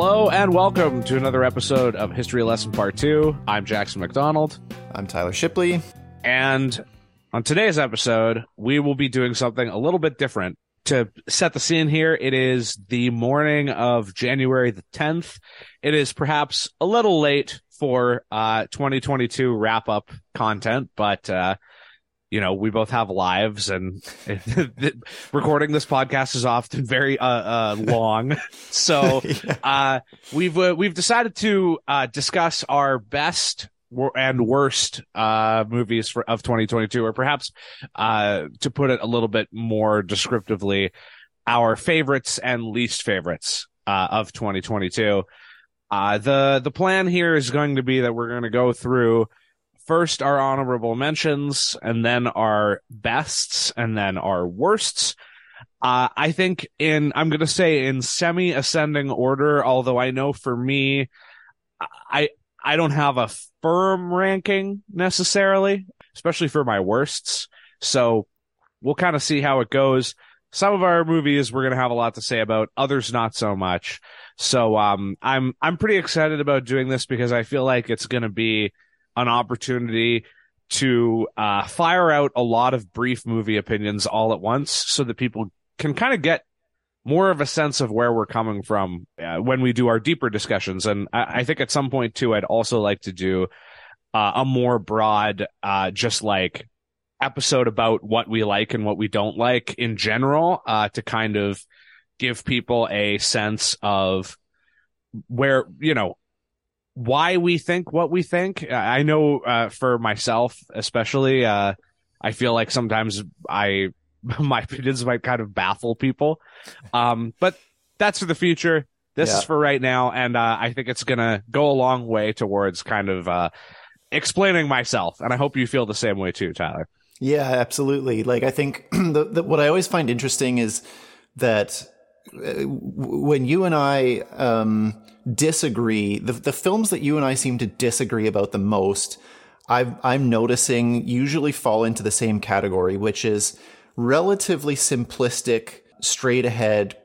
Hello and welcome to another episode of History Lesson Part 2. I'm Jackson McDonald. I'm Tyler Shipley. And on today's episode, we will be doing something a little bit different. To set the scene here, it is the morning of January the 10th. It is perhaps a little late for uh, 2022 wrap up content, but uh, you know, we both have lives and recording this podcast is often very, uh, uh, long. So, uh, we've, uh, we've decided to, uh, discuss our best and worst, uh, movies for, of 2022, or perhaps, uh, to put it a little bit more descriptively, our favorites and least favorites, uh, of 2022. Uh, the, the plan here is going to be that we're going to go through, first our honorable mentions and then our bests and then our worsts. Uh, I think in, I'm going to say in semi ascending order, although I know for me, I, I don't have a firm ranking necessarily, especially for my worsts. So we'll kind of see how it goes. Some of our movies we're going to have a lot to say about, others not so much. So, um, I'm, I'm pretty excited about doing this because I feel like it's going to be, an opportunity to uh, fire out a lot of brief movie opinions all at once so that people can kind of get more of a sense of where we're coming from uh, when we do our deeper discussions. And I, I, think at some point too, I'd also like to do uh, a more broad, uh, just like episode about what we like and what we don't like in general, uh, to kind of give people a sense of where, you know, why we think what we think. I know uh, for myself, especially, uh, I feel like sometimes I my opinions might kind of baffle people. Um, but that's for the future. This yeah. is for right now, and uh, I think it's gonna go a long way towards kind of uh, explaining myself. And I hope you feel the same way too, Tyler. Yeah, absolutely. Like I think the, the, what I always find interesting is that uh, when you and I um, disagree, the, the films that you and I seem to disagree about the most, i I'm noticing usually fall into the same category, which is relatively simplistic, straight ahead,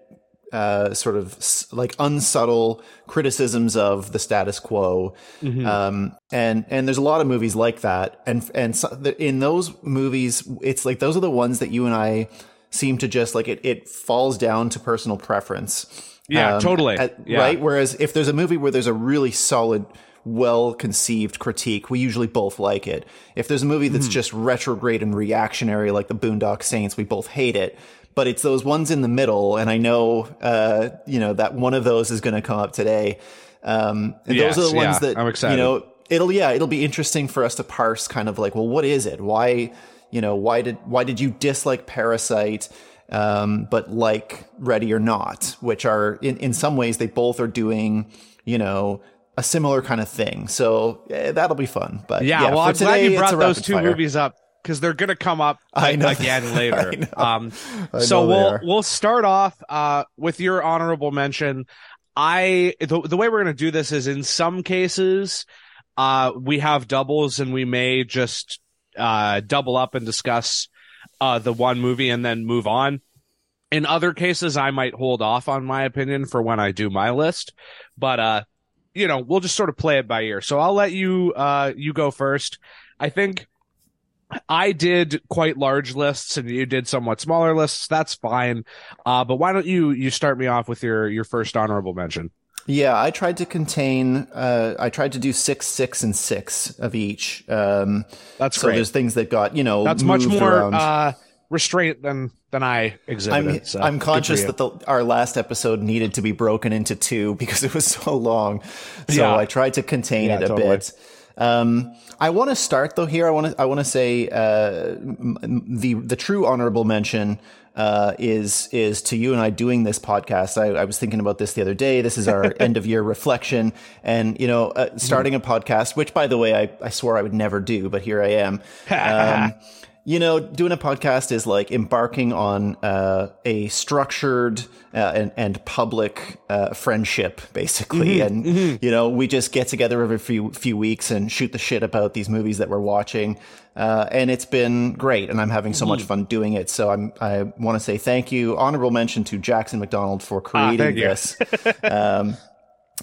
uh, sort of like unsubtle criticisms of the status quo. Mm-hmm. Um, and, and there's a lot of movies like that. And, and so in those movies, it's like those are the ones that you and I seem to just like it, it falls down to personal preference. Yeah, um, totally. At, yeah. Right. Whereas if there's a movie where there's a really solid, well conceived critique, we usually both like it. If there's a movie that's mm. just retrograde and reactionary, like the Boondock Saints, we both hate it. But it's those ones in the middle, and I know, uh, you know, that one of those is going to come up today. Um, and yes, those are the ones yeah, that I'm excited. You know, it'll yeah, it'll be interesting for us to parse, kind of like, well, what is it? Why, you know, why did why did you dislike Parasite? Um, but like Ready or Not, which are in, in some ways they both are doing, you know, a similar kind of thing. So yeah, that'll be fun. But yeah, yeah well, I'm today, glad you brought those two fire. movies up because they're going to come up like, again later. Um, so we'll we'll start off uh, with your honorable mention. I the, the way we're going to do this is in some cases uh, we have doubles and we may just uh, double up and discuss uh, the one movie and then move on. In other cases, I might hold off on my opinion for when I do my list, but, uh, you know, we'll just sort of play it by ear. So I'll let you, uh, you go first. I think I did quite large lists and you did somewhat smaller lists. That's fine. Uh, but why don't you, you start me off with your, your first honorable mention? Yeah, I tried to contain. Uh, I tried to do six, six, and six of each. Um, That's so great. there's things that got you know. That's much more uh, restraint than than I exhibited. I'm, so I'm conscious that the, our last episode needed to be broken into two because it was so long. So yeah. I tried to contain yeah, it a totally. bit. Um, I want to start though here. I want to I want to say uh, the the true honorable mention uh, is is to you and I doing this podcast. I, I was thinking about this the other day. This is our end of year reflection, and you know, uh, starting a podcast, which by the way, I, I swore I would never do, but here I am. Um, you know, doing a podcast is like embarking on uh, a structured uh, and, and public uh, friendship, basically. Mm-hmm, and mm-hmm. you know, we just get together every few few weeks and shoot the shit about these movies that we're watching, uh, and it's been great. And I'm having so mm-hmm. much fun doing it. So I'm I want to say thank you, honorable mention to Jackson McDonald for ah, creating ah, this. um,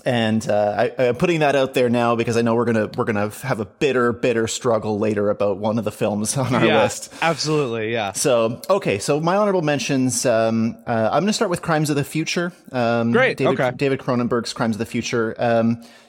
and uh, I, am putting that out there now because I know we're gonna we're gonna have a bitter bitter struggle later about one of the films on our yeah, list. Absolutely, yeah. So okay, so my honorable mentions. Um, uh, I'm gonna start with Crimes of the Future. Um, Great. David, okay. David Cronenberg's Crimes of the Future.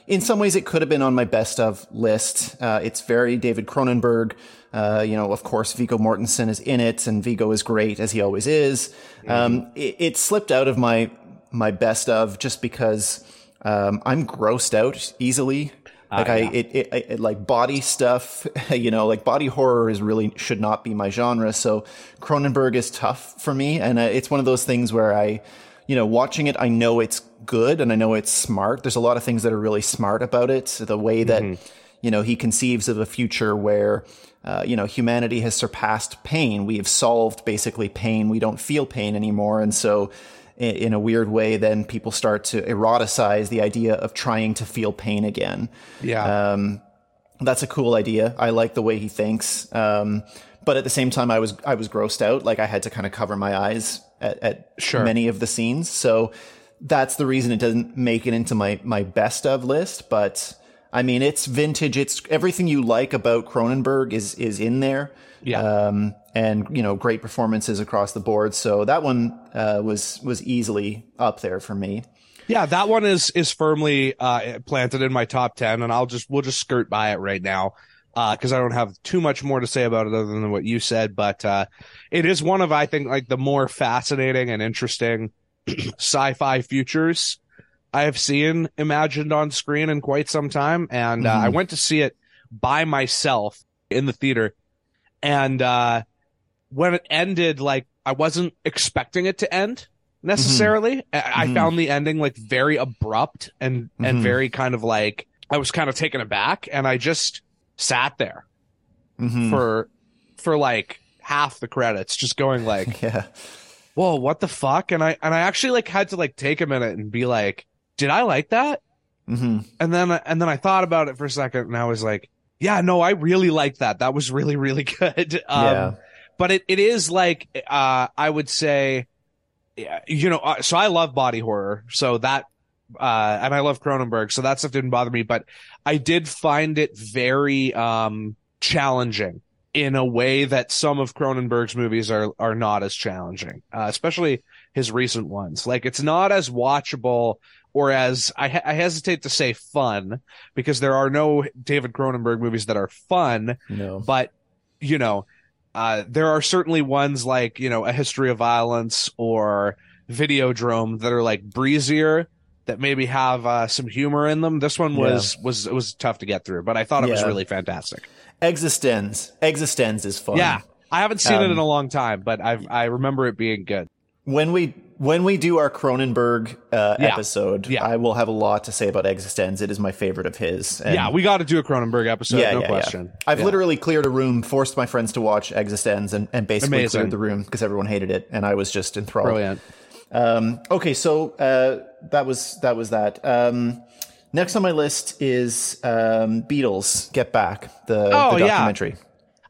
In some ways, it could have been on my best of list. Uh, it's very David Cronenberg. Uh, you know, of course, Viggo Mortensen is in it, and Viggo is great as he always is. Um, it, it slipped out of my my best of just because um, I'm grossed out easily. Ah, like uh, yeah. I, it, it, it, like body stuff, you know, like body horror is really should not be my genre. So Cronenberg is tough for me, and uh, it's one of those things where I, you know, watching it, I know it's good and I know it's smart. There's a lot of things that are really smart about it. The way that, mm-hmm. you know, he conceives of a future where, uh, you know, humanity has surpassed pain. We have solved basically pain. We don't feel pain anymore, and so in a weird way, then people start to eroticize the idea of trying to feel pain again. Yeah. Um, that's a cool idea. I like the way he thinks. Um, but at the same time, I was, I was grossed out. Like I had to kind of cover my eyes at, at sure. many of the scenes. So that's the reason it doesn't make it into my, my best of list. But I mean, it's vintage. It's everything you like about Cronenberg is, is in there. Yeah. Um, and you know, great performances across the board. So that one uh, was was easily up there for me. Yeah, that one is is firmly uh, planted in my top ten, and I'll just we'll just skirt by it right now because uh, I don't have too much more to say about it other than what you said. But uh, it is one of I think like the more fascinating and interesting sci-fi futures I have seen imagined on screen in quite some time, and mm-hmm. I went to see it by myself in the theater and uh, when it ended, like I wasn't expecting it to end necessarily. Mm-hmm. I, I mm-hmm. found the ending like very abrupt and mm-hmm. and very kind of like I was kind of taken aback, and I just sat there mm-hmm. for for like half the credits, just going like, yeah, whoa, what the fuck? And I and I actually like had to like take a minute and be like, did I like that? Mm-hmm. And then and then I thought about it for a second, and I was like, yeah, no, I really like that. That was really, really good. Um, yeah. But it, it is like, uh, I would say, you know, uh, so I love body horror. So that, uh, and I love Cronenberg. So that stuff didn't bother me, but I did find it very, um, challenging in a way that some of Cronenberg's movies are, are not as challenging, uh, especially his recent ones. Like it's not as watchable or as I, I, hesitate to say fun because there are no David Cronenberg movies that are fun. No. But, you know, uh, there are certainly ones like, you know, A History of Violence or Videodrome that are like breezier that maybe have uh, some humor in them. This one was yeah. was was tough to get through, but I thought it yeah. was really fantastic. eXistenZ. eXistenZ is fun. Yeah. I haven't seen um, it in a long time, but I I remember it being good. When we when we do our Cronenberg uh, yeah. episode, yeah. I will have a lot to say about eXistenZ. It is my favorite of his. And yeah, we got to do a Cronenberg episode, yeah, no question. I've literally cleared a room, forced my friends to watch eXistenZ, and, and basically Amazing. cleared the room because everyone hated it, and I was just enthralled. Brilliant. Um, okay, so uh, that was that was that. Um, next on my list is um, Beatles Get Back, the, oh, the documentary.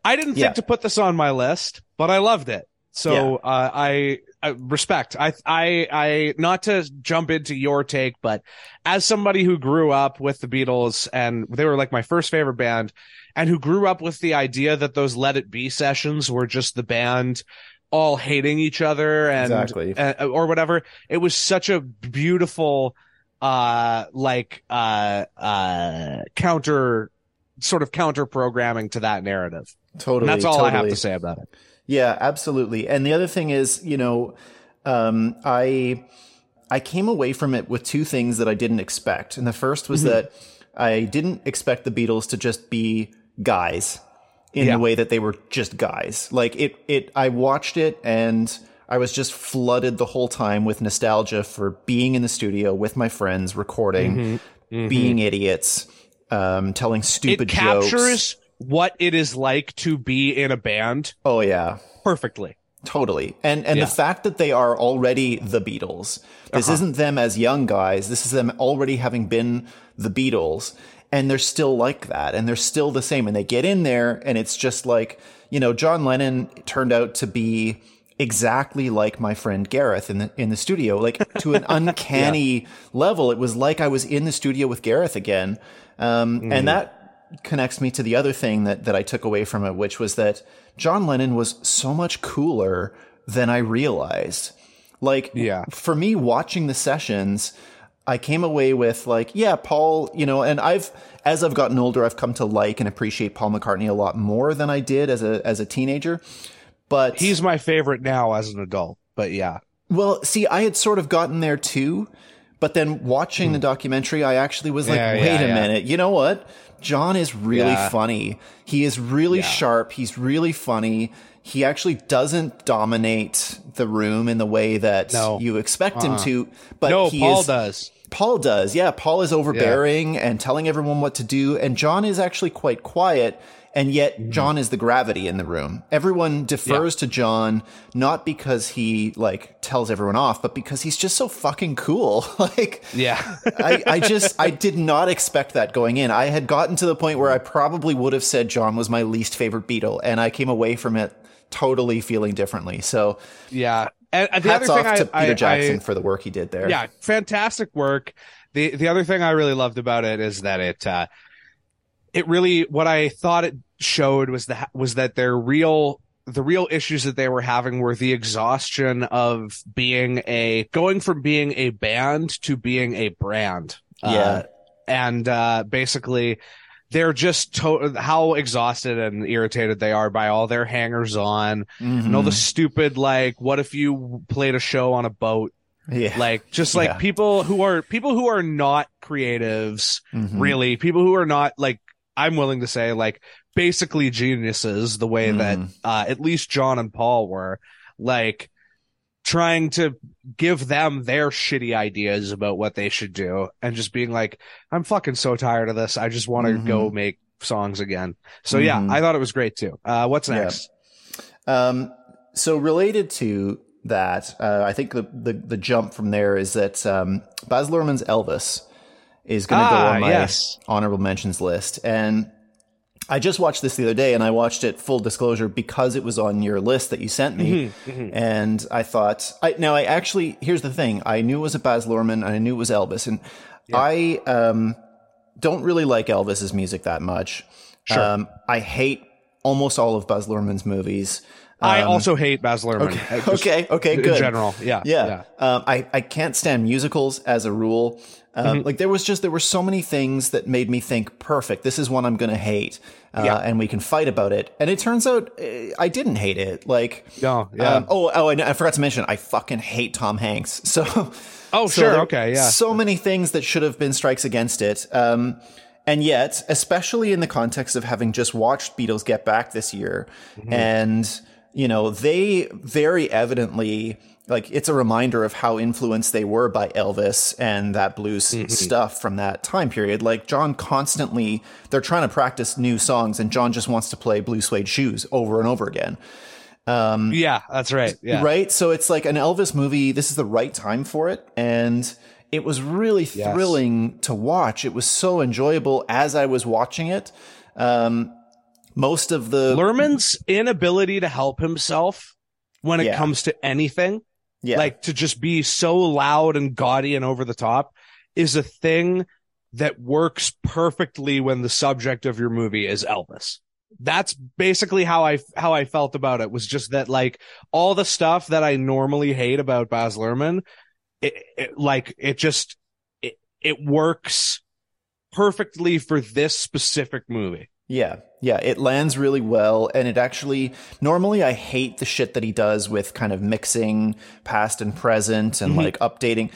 I didn't think to put this on my list, but I loved it. So uh, I uh, respect. I, I, I, not to jump into your take, but as somebody who grew up with the Beatles and they were like my first favorite band and who grew up with the idea that those Let It Be sessions were just the band all hating each other and, exactly. uh, or whatever. It was such a beautiful, uh, like, uh, uh, counter, sort of counter programming to that narrative. Totally. And that's all totally. I have to say about it. Yeah, absolutely. And the other thing is, you know, um, I I came away from it with two things that I didn't expect. And the first was mm-hmm. that I didn't expect the Beatles to just be guys in yeah. the way that they were just guys. Like it it I watched it and I was just flooded the whole time with nostalgia for being in the studio with my friends, recording, mm-hmm. Mm-hmm. being idiots, um, telling stupid it captures jokes what it is like to be in a band. Oh yeah. Perfectly. Totally. And and yeah. the fact that they are already the Beatles. This uh-huh. isn't them as young guys. This is them already having been the Beatles and they're still like that and they're still the same and they get in there and it's just like, you know, John Lennon turned out to be exactly like my friend Gareth in the in the studio, like to an uncanny yeah. level. It was like I was in the studio with Gareth again, um, mm. and that connects me to the other thing that that I took away from it, which was that John Lennon was so much cooler than I realized. Like, yeah. for me, watching the sessions, I came away with like, yeah, Paul, you know, and I've as I've gotten older, I've come to like and appreciate Paul McCartney a lot more than I did as a as a teenager. But he's my favorite now as an adult. But yeah. Well, see, I had sort of gotten there too, but then watching hmm. the documentary, I actually was like, yeah, wait yeah, a yeah. minute, you know what? John is really funny. He is really sharp. He's really funny. He actually doesn't dominate the room in the way that no. you expect uh-uh. him to. But no, he Paul is, does. Paul does. Yeah, Paul is overbearing and telling everyone what to do, and John is actually quite quiet and yet mm-hmm. John is the gravity in the room. Everyone defers yeah. to John not because he like tells everyone off, but because he's just so fucking cool. like, yeah, I, I just I did not expect that going in. I had gotten to the point where I probably would have said John was my least favorite Beatle, and I came away from it totally feeling differently. So, yeah. And the hats other off thing to I, Peter I, Jackson I, for the work he did there. Yeah, fantastic work. The the other thing I really loved about it is that it uh, it really what I thought it showed was that was that their real the real issues that they were having were the exhaustion of being a going from being a band to being a brand. Uh, yeah. Uh, and uh, basically they're just to- how exhausted and irritated they are by all their hangers on mm-hmm. and all the mm-hmm. stupid like what if you played a show on a boat yeah. Like just like yeah. people who are people who are not creatives, mm-hmm. really, people who are not like I'm willing to say like basically geniuses the way mm. that uh, at least John and Paul were like trying to give them their shitty ideas about what they should do and just being like I'm fucking so tired of this I just want to mm-hmm. go make songs again. So mm-hmm. yeah, I thought it was great too. Uh, what's next? Yeah. Um so related to that, uh, I think the, the, the jump from there is that um, Baz Luhrmann's Elvis is going to ah, go on my yes. honorable mentions list. And I just watched this the other day and I watched it full disclosure because it was on your list that you sent me. Mm-hmm, mm-hmm. And I thought, I, now I actually, here's the thing. I knew it was a Baz Luhrmann and I knew it was Elvis. And yeah. I, um, don't really like Elvis's music that much. Sure. Um, I hate almost all of Baz Luhrmann's movies. I um, also hate Baz Luhrmann. Okay, okay, okay, good. In general, yeah, yeah. yeah. Um, I I can't stand musicals as a rule. Um, mm-hmm. Like there was just there were so many things that made me think, perfect. This is one I'm going to hate, uh, yeah. and we can fight about it. And it turns out uh, I didn't hate it. Like, no, yeah. Um, oh, oh, I, I forgot to mention I fucking hate Tom Hanks. So, oh, so sure, okay, yeah. So many things that should have been strikes against it. Um, and yet, especially in the context of having just watched Beatles Get Back this year, mm-hmm. and you know, they very evidently like it's a reminder of how influenced they were by Elvis and that blues mm-hmm. stuff from that time period. Like John constantly they're trying to practice new songs and John just wants to play blue suede shoes over and over again. Um, yeah, that's right. Yeah. Right. So it's like an Elvis movie. This is the right time for it. And it was really yes. thrilling to watch. It was so enjoyable as I was watching it. Um, most of the Luhrmann's inability to help himself when it yeah. comes to anything, yeah. like to just be so loud and gaudy and over the top, is a thing that works perfectly when the subject of your movie is Elvis. That's basically how I how I felt about it. Was just that like all the stuff that I normally hate about Baz Luhrmann, it, it like it just it, it works perfectly for this specific movie. Yeah. Yeah, it lands really well. And it actually, normally I hate the shit that he does with kind of mixing past and present and mm-hmm. like updating.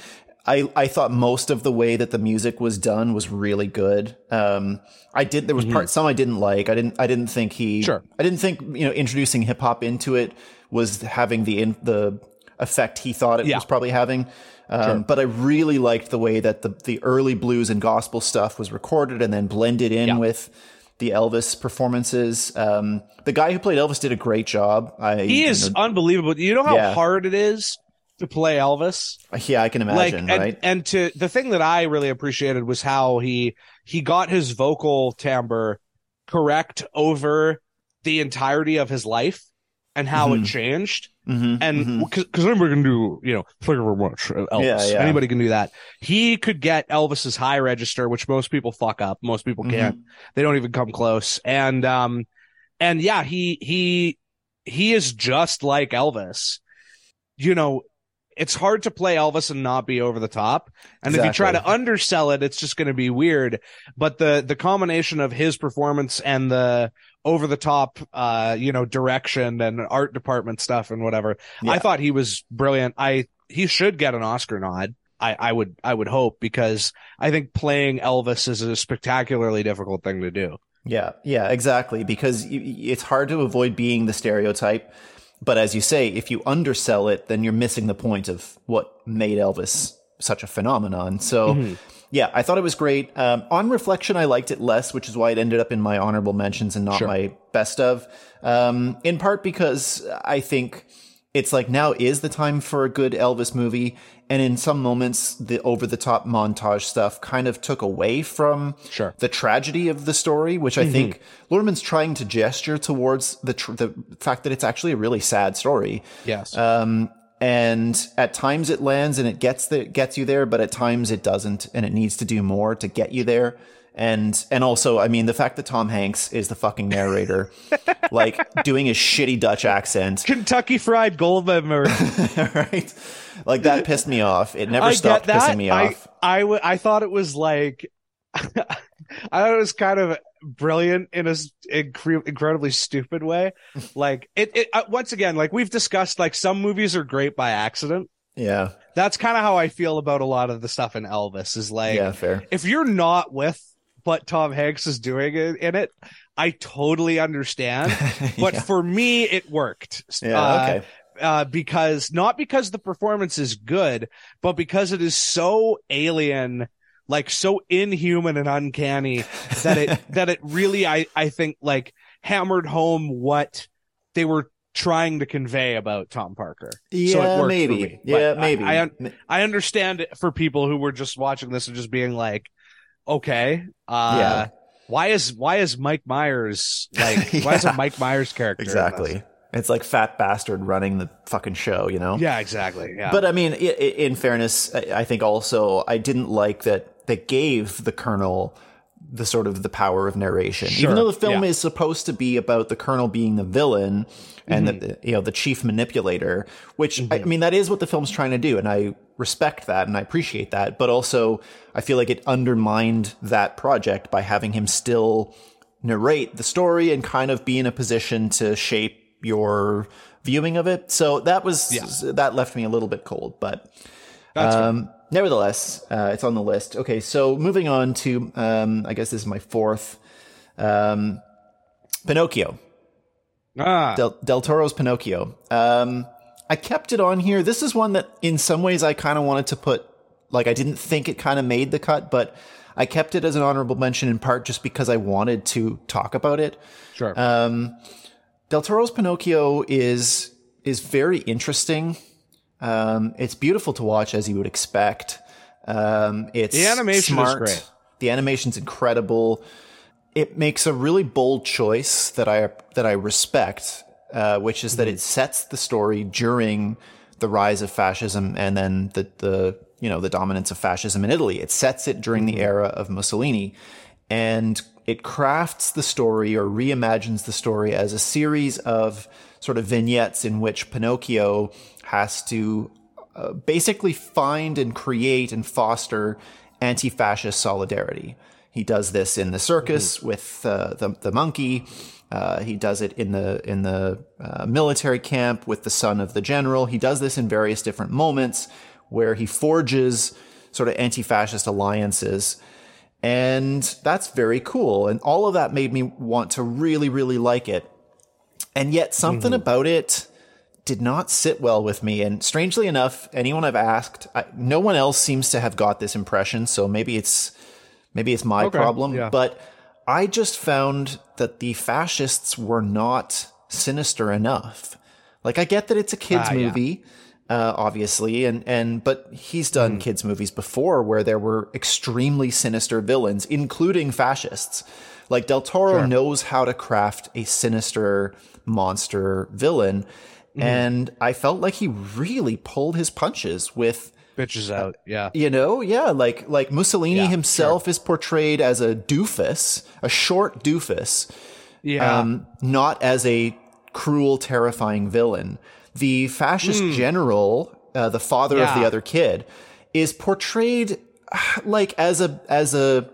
I, I thought most of the way that the music was done was really good. Um, I did, there was mm-hmm. parts, some I didn't like. I didn't, I didn't think he, sure. I didn't think, you know, introducing hip hop into it was having the, in, the effect he thought it yeah. was probably having. Um, sure. But I really liked the way that the, the early blues and gospel stuff was recorded and then blended in yeah. with the Elvis performances. Um, the guy who played Elvis did a great job. I, he is you know, unbelievable. You know how yeah. hard it is to play Elvis? Yeah, I can imagine. Like, and, right? And to the thing that I really appreciated was how he he got his vocal timbre correct over the entirety of his life. and how mm-hmm. it changed. Mm-hmm, and because mm-hmm. anybody can do, you know, very much, Elvis. Yeah, yeah. Anybody can do that. He could get Elvis's high register, which most people fuck up. Most people mm-hmm. can't. They don't even come close. And, um, and yeah, he, he, he is just like Elvis. You know, it's hard to play Elvis and not be over the top. And exactly. if you try to undersell it, it's just going to be weird. But the, the combination of his performance and the over the top, uh, you know, direction and art department stuff and whatever, yeah. I thought he was brilliant. I, he should get an Oscar nod. I, I would, I would hope because I think playing Elvis is a spectacularly difficult thing to do. Yeah. Yeah, exactly. Because it's hard to avoid being the stereotype but as you say, if you undersell it, then you're missing the point of what made Elvis such a phenomenon. So, mm-hmm. Yeah, I thought it was great. Um, on reflection, I liked it less, which is why it ended up in my honorable mentions and not sure. my best of. Um, in part because I think it's like now is the time for a good Elvis movie and in some moments the over the top montage stuff kind of took away from sure. the tragedy of the story which i mm-hmm. think Luhrmann's trying to gesture towards the tr- the fact that it's actually a really sad story yes um, and at times it lands and it gets the gets you there but at times it doesn't and it needs to do more to get you there and and also I mean the fact that Tom Hanks is the fucking narrator, like doing his shitty Dutch accent, Kentucky Fried Goldmember, right? Like that pissed me off. It never I stopped pissing me off. I, I, w- I thought it was like, I thought it was kind of brilliant in a incre- incredibly stupid way. like it, it uh, once again, like we've discussed, like some movies are great by accident. Yeah. That's kind of how I feel about a lot of the stuff in Elvis is like, yeah, fair. If you're not with what Tom Hanks is doing in it, I totally understand. But yeah. for me, it worked. Yeah, uh, okay. Uh, because not because the performance is good, but because it is so alien, like so inhuman and uncanny that it, that it really, I, I think like hammered home what they were trying to convey about Tom Parker. Yeah, so maybe. Yeah, maybe. I, I, I, understand it for people who were just watching this and just being like, okay, uh, yeah. Why is why is Mike Myers like yeah. why is a Mike Myers character exactly? It's like fat bastard running the fucking show, you know? Yeah, exactly. Yeah. But I mean, in fairness, I think also I didn't like that they gave the Colonel the sort of the power of narration. Sure. Even though the film yeah. is supposed to be about the Colonel being the villain and mm-hmm. the, you know the chief manipulator, which mm-hmm. I, I mean that is what the film's trying to do, and I respect that and I appreciate that. But also, I feel like it undermined that project by having him still narrate the story and kind of be in a position to shape your viewing of it. So that was yeah. that left me a little bit cold, but um, nevertheless, uh, it's on the list. Okay, so moving on to um, I guess this is my fourth um, Pinocchio. Ah. Del, Del Toro's Pinocchio. Um, I kept it on here. This is one that, in some ways, I kind of wanted to put. Like, I didn't think it kind of made the cut, but I kept it as an honorable mention in part just because I wanted to talk about it. Sure. Um, Del Toro's Pinocchio is is very interesting. Um, it's beautiful to watch, as you would expect. Um, it's the animation smart. is great. The animation's incredible. It makes a really bold choice that I that I respect uh, which is that it sets the story during the rise of fascism and then the, the you know the dominance of fascism in Italy. It sets it during the mm-hmm. era of Mussolini, and it crafts the story or reimagines the story as a series of sort of vignettes in which Pinocchio has to uh, basically find and create and foster anti-fascist solidarity. He does this in the circus mm-hmm. with uh, the the monkey. Uh, he does it in the in the uh, military camp with the son of the general. He does this in various different moments where he forges sort of anti-fascist alliances, and that's very cool. And all of that made me want to really, really like it. And yet, something mm-hmm. about it did not sit well with me. And strangely enough, anyone I've asked, I, no one else seems to have got this impression. So maybe it's maybe it's my okay, problem, yeah. but I just found that the fascists were not sinister enough. Like I get that it's a kids uh, movie, yeah. uh, obviously, and and but he's done mm. kids movies before where there were extremely sinister villains, including fascists. Like Del Toro sure. knows how to craft a sinister monster villain. Mm-hmm. And I felt like he really pulled his punches with bitches out. Yeah. You know, yeah, like like Mussolini yeah, himself sure. is portrayed as a doofus, a short doofus. Yeah. Um, not as a cruel, terrifying villain. The fascist mm. general, uh, the father yeah. of the other kid, is portrayed like as a as a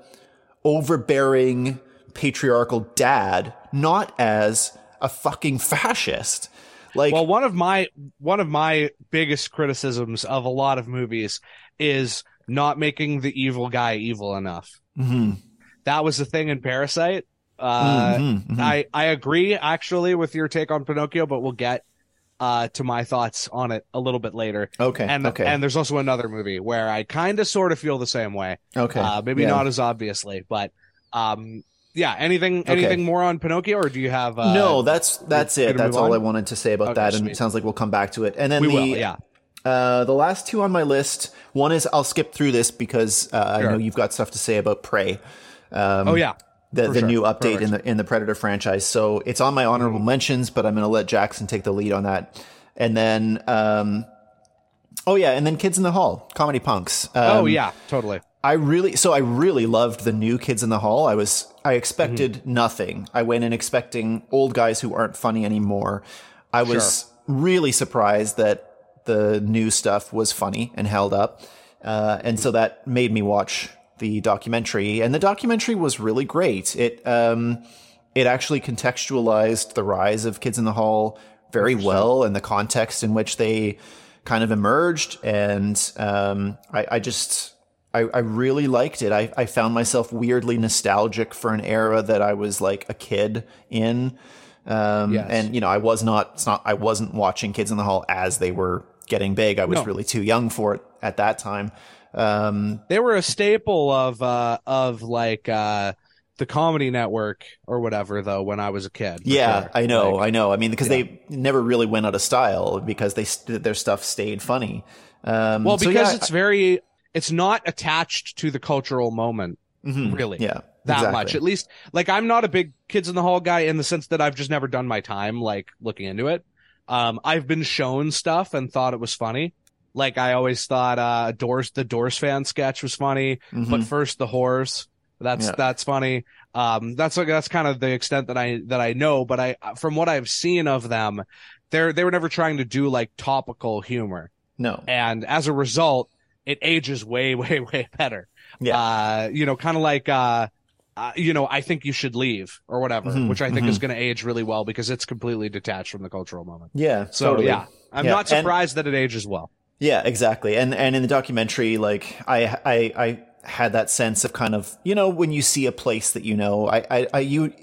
overbearing patriarchal dad, not as a fucking fascist. Like, well, one of my one of my biggest criticisms of a lot of movies is not making the evil guy evil enough. Mm-hmm. That was the thing in Parasite. Uh, mm-hmm, mm-hmm. I I agree actually with your take on Pinocchio, but we'll get uh, to my thoughts on it a little bit later. Okay. And okay. and there's also another movie where I kind of sort of feel the same way. Okay. Uh, maybe yeah. not as obviously, but um, yeah. Anything anything okay. more on Pinocchio, or do you have? Uh, no, that's that's it. That's all on? I wanted to say about okay, that, and it sounds like we'll come back to it. And then we the, will, yeah. Uh, the last two on my list. One is I'll skip through this because uh, sure. I know you've got stuff to say about Prey. Um, oh yeah, the, the sure. new update Perfect. in the in the Predator franchise. So it's on my honorable mm-hmm. mentions, but I'm going to let Jackson take the lead on that. And then, um, oh yeah, and then Kids in the Hall, comedy punks. Um, oh yeah, totally. I really, so I really loved the new Kids in the Hall. I was, I expected mm-hmm. nothing. I went in expecting old guys who aren't funny anymore. I was sure. really surprised that the new stuff was funny and held up. Uh, and so that made me watch the documentary. And the documentary was really great. It, um, it actually contextualized the rise of Kids in the Hall very well and the context in which they kind of emerged. And um, I, I, just, I, I, really liked it. I, I, found myself weirdly nostalgic for an era that I was like a kid in. Um, yes. And you know, I was not. It's not. I wasn't watching Kids in the Hall as they were getting big. I was no. really too young for it at that time. Um, they were a staple of uh, of like uh, the comedy network or whatever though when I was a kid. Yeah, sure. I know, like, I know. I mean, because yeah. they never really went out of style because they their stuff stayed funny. Um, well, because so yeah, it's very, it's not attached to the cultural moment, mm-hmm, really. Yeah, that exactly. much. At least, like, I'm not a big Kids in the Hall guy in the sense that I've just never done my time like looking into it. Um, I've been shown stuff and thought it was funny. Like I always thought, uh, Doors, the Doors fan sketch was funny, mm-hmm. but first the horse that's yeah. that's funny. Um, that's like that's kind of the extent that I that I know. But I, from what I've seen of them, they're they were never trying to do like topical humor. No, and as a result, it ages way way way better. Yeah, uh, you know, kind of like uh, uh, you know, I think you should leave or whatever, mm-hmm, which I think mm-hmm. is going to age really well because it's completely detached from the cultural moment. Yeah. So totally. yeah, I'm yeah. not surprised and, that it ages well. Yeah, exactly. And and in the documentary, like I I I had that sense of kind of you know when you see a place that you know I I, I you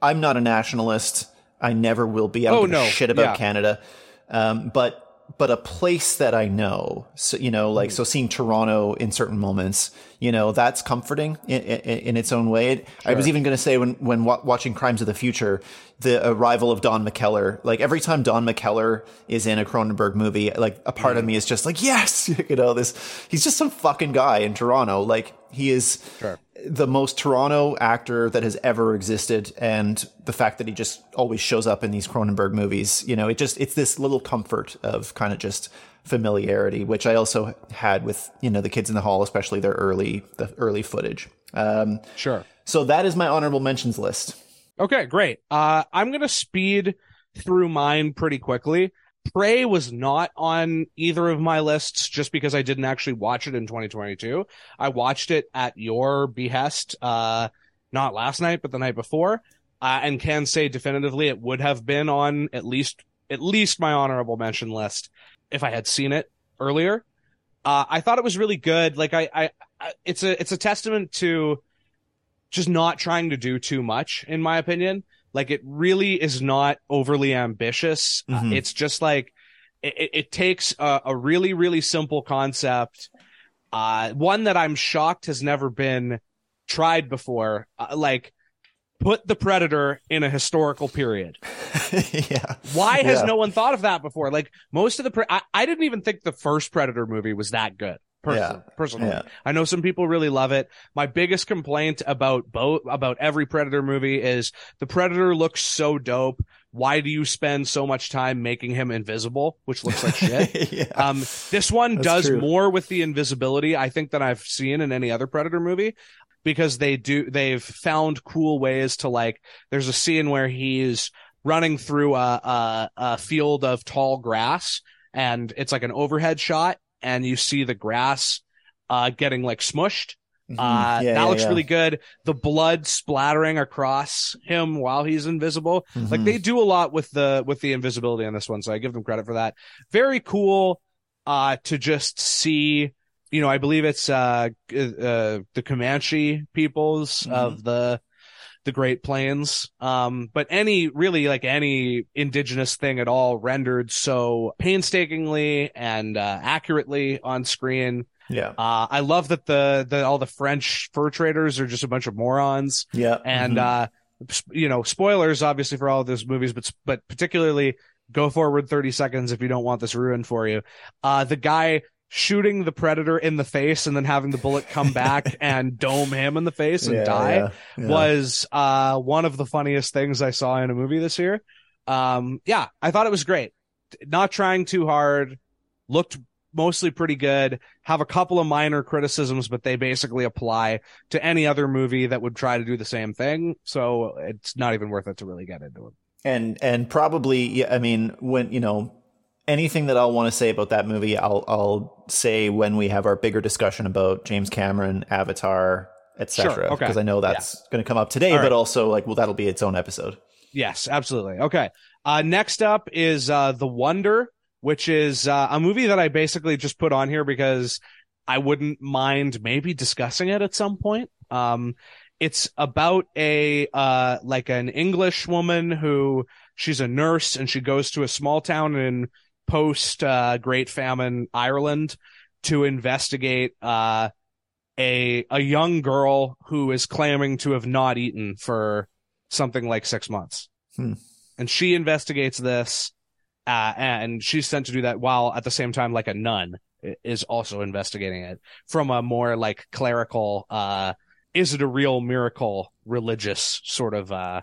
I'm not a nationalist I never will be I don't oh, give no. shit about yeah. Canada um, but but a place that I know so you know like so seeing Toronto in certain moments you know that's comforting in, in, in its own way sure. I was even going to say when when watching Crimes of the Future the arrival of Don McKellar. Like every time Don McKellar is in a Cronenberg movie, like a part mm. of me is just like, yes, you know, this, he's just some fucking guy in Toronto. Like he is sure. The most Toronto actor that has ever existed. And the fact that he just always shows up in these Cronenberg movies, you know, it just, it's this little comfort of kind of just familiarity, which I also had with, you know, the kids in the hall, especially their early, the early footage. Um, sure. So that is my honorable mentions list. Okay, great. Uh, I'm going to speed through mine pretty quickly. Prey was not on either of my lists just because I didn't actually watch it in 2022. I watched it at your behest, uh, not last night, but the night before, uh, and can say definitively it would have been on at least, at least my honorable mention list if I had seen it earlier. Uh, I thought it was really good. Like I, I, I, it's a, it's a testament to just not trying to do too much, in my opinion. Like it really is not overly ambitious. Uh, mm-hmm. Uh, it's just like it, it takes a, a, really, really simple concept, uh, one that I'm shocked has never been tried before. Uh, like put the predator in a historical period. yeah. Why has yeah. no one thought of that before? Like most of the, pre- I, I didn't even think the first Predator movie was that good. Personally, yeah. personally. Yeah. I know some people really love it. My biggest complaint about both about every Predator movie is the Predator looks so dope. Why do you spend so much time making him invisible, which looks like shit? yeah. Um, this one That's does true. more with the invisibility, I think, than I've seen in any other Predator movie because they do they've found cool ways to like there's a scene where he's running through a, a, a field of tall grass and it's like an overhead shot and you see the grass uh, getting like smushed. Mm-hmm. Uh, yeah, that yeah, looks yeah. really good. The blood splattering across him while he's invisible. Mm-hmm. Like they do a lot with the, with the invisibility on this one. So I give them credit for that. Very cool, uh, to just see, you know, I believe it's, uh, uh, the Comanche peoples mm-hmm. of the, the Great Plains. Um, but any really like any indigenous thing at all rendered so painstakingly and uh, accurately on screen. Yeah. Uh, I love that the, the, all the French fur traders are just a bunch of morons. Yeah. And, mm-hmm. uh, you know, spoilers obviously for all of those movies, but, but particularly go forward 30 seconds if you don't want this ruined for you. Uh, the guy shooting the predator in the face and then having the bullet come back and dome him in the face and yeah, die yeah, yeah. was uh, one of the funniest things I saw in a movie this year. Um, yeah, I thought it was great. Not trying too hard, looked mostly pretty good. Have a couple of minor criticisms, but they basically apply to any other movie that would try to do the same thing. So it's not even worth it to really get into it. And and probably, I mean, when you know anything that I'll want to say about that movie, I'll I'll say when we have our bigger discussion about James Cameron, Avatar, etc. Sure, okay. Because I know that's yeah. going to come up today, but also like well, that'll be its own episode. Yes, absolutely. Okay. Uh, next up is uh, The Wonder, which is uh, a movie that I basically just put on here because I wouldn't mind maybe discussing it at some point. Um, it's about a uh, like an English woman who she's a nurse and she goes to a small town in post uh, Great Famine Ireland to investigate uh, a a young girl who is claiming to have not eaten for something like six months, hmm. and she investigates this, uh, and she's sent to do that while at the same time, like a nun is also investigating it from a more like clerical, uh, is it a real miracle religious sort of uh,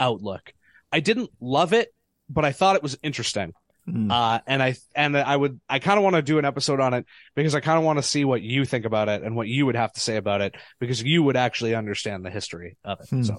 outlook. I didn't love it, but I thought it was interesting. Mm. Uh, and I and I would I kind of want to do an episode on it because I kind of want to see what you think about it and what you would have to say about it because you would actually understand the history of it. Mm. So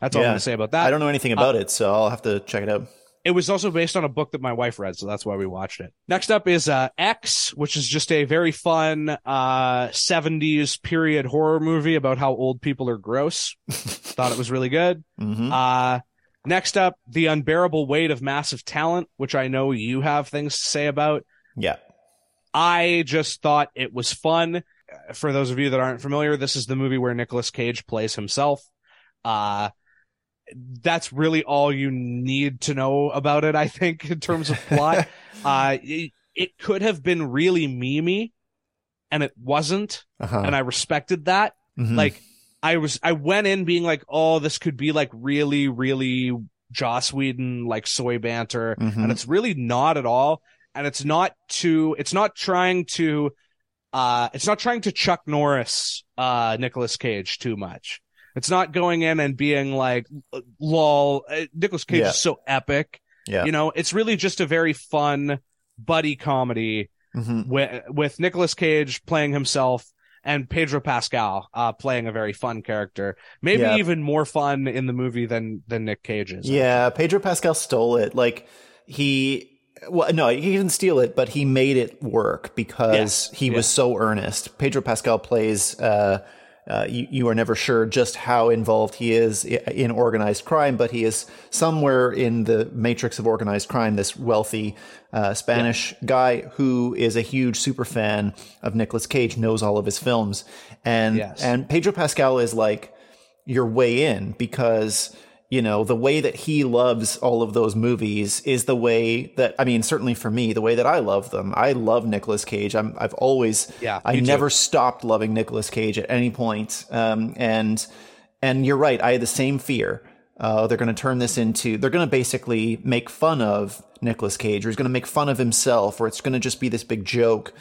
that's all yeah. I'm going to say about that. I don't know anything about uh, it, so I'll have to check it out. It was also based on a book that my wife read, so that's why we watched it. Next up is uh, X, which is just a very fun uh, 70s period horror movie about how old people are gross. Thought it was really good. Mm-hmm. Uh, Next up, The Unbearable Weight of Massive Talent, which I know you have things to say about. Yeah. I just thought it was fun. For those of you that aren't familiar, this is the movie where Nicolas Cage plays himself. Uh, that's really all you need to know about it, I think, in terms of plot. uh, it, it, could have been really memey, and it wasn't, uh-huh. and I respected that. Mm-hmm. Like, I was, I went in being like, oh, this could be like really, really Joss Whedon, like soy banter. Mm-hmm. And it's really not at all. And it's not to, it's not trying to, uh, it's not trying to Chuck Norris, uh, Nicolas Cage too much. It's not going in and being like, lol, Nicolas Cage yeah. is so epic. Yeah. You know, it's really just a very fun buddy comedy mm-hmm. with, with Nicolas Cage playing himself and Pedro Pascal uh, playing a very fun character, maybe yeah. even more fun in the movie than than Nick Cage is. Yeah, Pedro Pascal stole it. Like he, well, no, he didn't steal it, but he made it work because yes. he yeah. was so earnest. Pedro Pascal plays. Uh, uh, you, you, are never sure just how involved he is in organized crime, but he is somewhere in the matrix of organized crime. This wealthy uh, Spanish yeah. guy who is a huge super fan of Nicolas Cage, knows all of his films, and yes. and Pedro Pascal is like your way in because you know, the way that he loves all of those movies is the way that, I mean, certainly for me, the way that I love them. I love Nicolas Cage. I'm, I've always, yeah, I never too. stopped loving Nicolas Cage at any point. Um, and, and you're right. I had the same fear. Uh, they're going to turn this into, they're going to basically make fun of Nicolas Cage or he's going to make fun of himself or it's going to just be this big joke.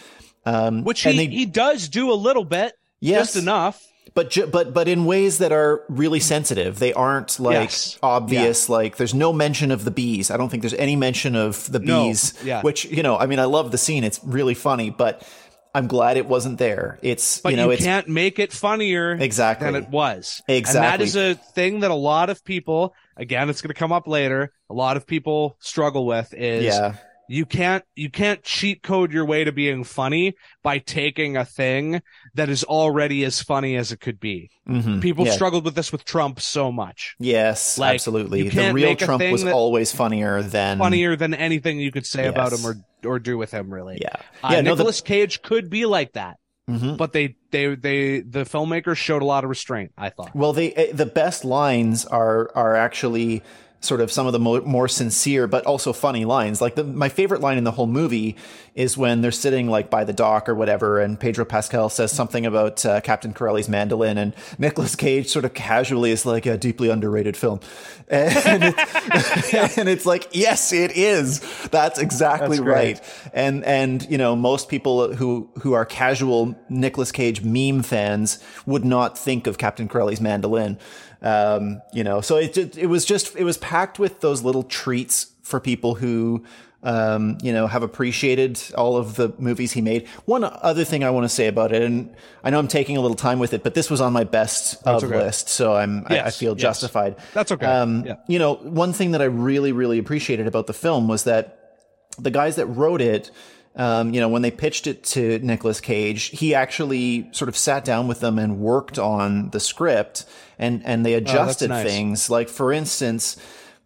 Um, Which he, they, he does do a little bit, yes, just enough. But ju- but but in ways that are really sensitive. They aren't like yes. obvious. Yeah. Like there's no mention of the bees. I don't think there's any mention of the bees. No. Yeah. Which you know, I mean, I love the scene. It's really funny, but I'm glad it wasn't there. It's but you know, you can't make it funnier exactly than it was. Exactly, and that is a thing that a lot of people. Again, it's going to come up later. A lot of people struggle with is yeah you can't you can't cheat code your way to being funny by taking a thing that is already as funny as it could be. Mm-hmm. People yeah. struggled with this with Trump so much. Yes, like, absolutely. The real Trump was always funnier than funnier than anything you could say yes. about him or or do with him. Really, yeah. Uh, yeah no, Nicolas the... Cage could be like that. Mm-hmm. But they, they, they, the filmmakers showed a lot of restraint. I thought. Well, they, eh, the best lines are are actually sort of some of the mo- more sincere but also funny lines. Like the, my favorite line in the whole movie is when they're sitting like by the dock or whatever, and Pedro Pascal says something about uh, Captain Corelli's mandolin, and Nicolas Cage sort of casually is like a deeply underrated film, and, it's, and it's like yes, it is. That's exactly That's right. And and you know most people who who are casual Nicolas Cage meme fans would not think of Captain Corelli's mandolin. Um, you know, so it, it, it was just, it was packed with those little treats for people who, um, you know, have appreciated all of the movies he made. One other thing I want to say about it, and I know I'm taking a little time with it, but this was on my best That's of okay. list, so I'm yes, I, I, feel yes. justified. That's okay. Um, yeah. You know, one thing that I really, really appreciated about the film was that the guys that wrote it um, you know, when they pitched it to Nicolas Cage, he actually sort of sat down with them and worked on the script and, and they oh, adjusted oh, nice. things. Like, for instance,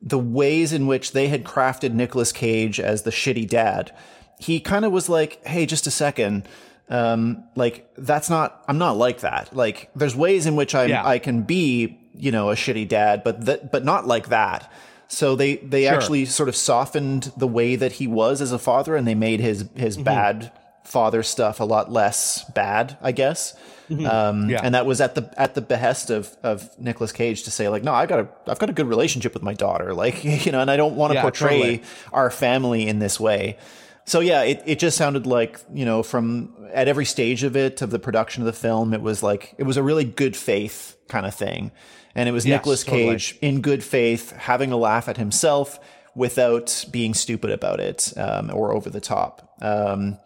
the ways in which they had crafted Nicolas Cage as the shitty dad. He kind of was like, Hey, just a second. Um, like that's not, I'm not like that. Like there's ways in which I, yeah. I can be, you know, a shitty dad, but that, but not like that. So they they sure. actually sort of softened the way that he was as a father, and they made his his mm-hmm. bad father stuff a lot less bad, I guess. Mm-hmm. Um, yeah. And that was at the at the behest of of Nicolas Cage to say like, no, I got a I've got a good relationship with my daughter, like you know, and I don't want to yeah, portray totally. our family in this way. So yeah, it, it just sounded like, you know, from at every stage of it, of the production of the film, it was like, it was a really good faith kind of thing. And it was yes, Nicolas Cage totally. in good faith, having a laugh at himself without being stupid about it um, or over the top. Um,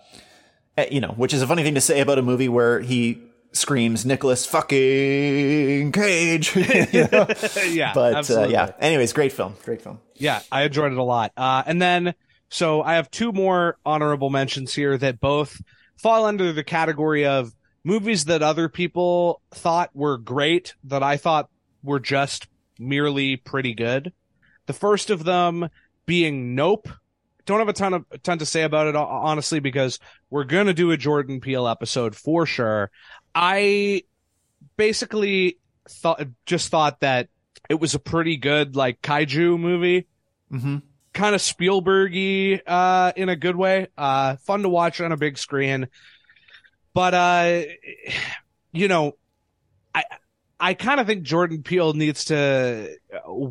eh, you know, which is a funny thing to say about a movie where he screams Nicolas fucking Cage. yeah, but uh, yeah. Anyways, great film, great film. Yeah, I enjoyed it a lot. Uh, and then, so I have two more honorable mentions here that both fall under the category of movies that other people thought were great that I thought were just merely pretty good. The first of them being Nope. Don't have a ton of a ton to say about it honestly because we're gonna do a Jordan Peele episode for sure. I basically thought just thought that it was a pretty good like kaiju movie. Mm-hmm. Kind of Spielbergy uh, in a good way. Uh, fun to watch on a big screen. But uh, you know, I I kind of think Jordan Peele needs to uh,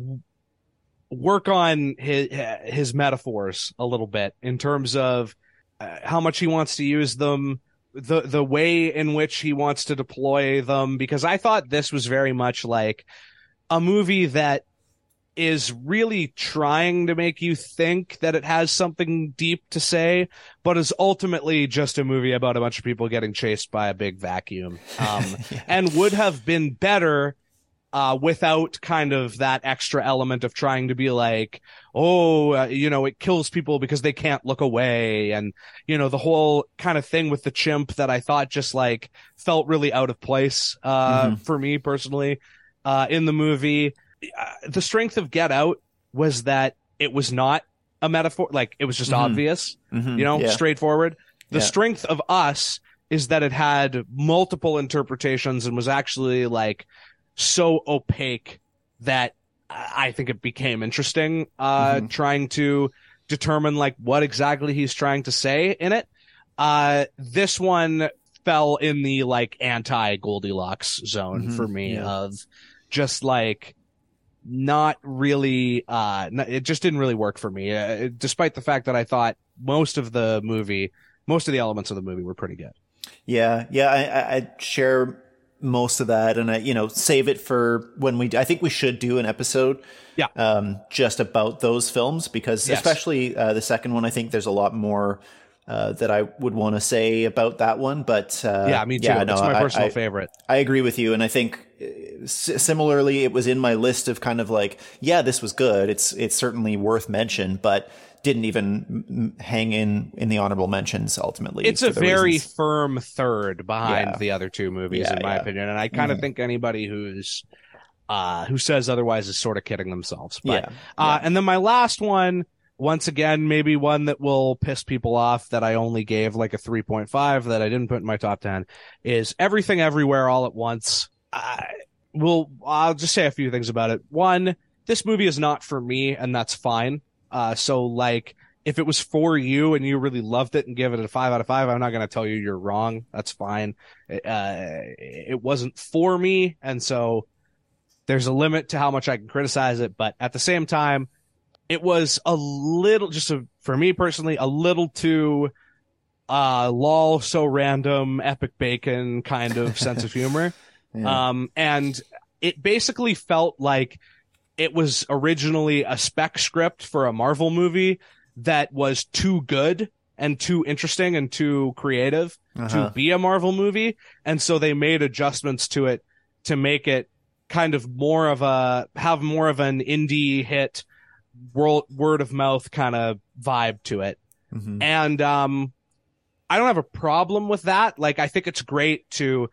work on his his metaphors a little bit in terms of uh, how much he wants to use them, the the way in which he wants to deploy them. Because I thought this was very much like a movie that is really trying to make you think that it has something deep to say, but is ultimately just a movie about a bunch of people getting chased by a big vacuum. Um, yeah. and would have been better, uh, without kind of that extra element of trying to be like, oh, uh, you know, it kills people because they can't look away. And, you know, the whole kind of thing with the chimp that I thought just like felt really out of place, uh, mm-hmm. for me personally, uh, in the movie. Uh, the strength of Get Out was that it was not a metaphor, like it was just mm-hmm. obvious, mm-hmm. you know, yeah. straightforward. The yeah. strength of Us is that it had multiple interpretations and was actually like so opaque that I think it became interesting, uh, mm-hmm. trying to determine like what exactly he's trying to say in it. Uh, this one fell in the like anti Goldilocks zone mm-hmm. for me yeah. of just like not really uh it just didn't really work for me uh, despite the fact that i thought most of the movie most of the elements of the movie were pretty good. Yeah, yeah, I, I share most of that, and I, you know, save it for when we. I think we should do an episode, yeah, um, just about those films because, yes. especially uh, the second one, I think there's a lot more uh, that I would want to say about that one. But uh, yeah, me too. Yeah, no, my personal I, favorite. I agree with you, and I think uh, similarly, it was in my list of kind of like, yeah, this was good. It's it's certainly worth mention, but didn't even hang in in the honorable mentions ultimately. It's a very reasons. firm third behind yeah. the other two movies, yeah, in my yeah. opinion, and I kind of mm-hmm. think anybody who's uh, who says otherwise is sort of kidding themselves. But, yeah. Uh, and then my last one, once again, maybe one that will piss people off that I only gave like a 3.5 that I didn't put in my top 10 is Everything Everywhere All at Once. I will, I'll just say a few things about it. One, this movie is not for me, and that's fine. Uh, so like, if it was for you and you really loved it and give it a five out of five, I'm not going to tell you you're wrong. That's fine. Uh, it wasn't for me. And so there's a limit to how much I can criticize it. But at the same time, it was a little, just a, for me personally, a little too, uh, lol, so random, epic bacon kind of sense of humor. Yeah. Um, and it basically felt like it was originally a spec script for a Marvel movie that was too good and too interesting and too creative uh-huh. to be a Marvel movie. And so they made adjustments to it to make it kind of more of a, have more of an indie hit world, word of mouth kind of vibe to it. Mm-hmm. And, um, I don't have a problem with that. Like, I think it's great to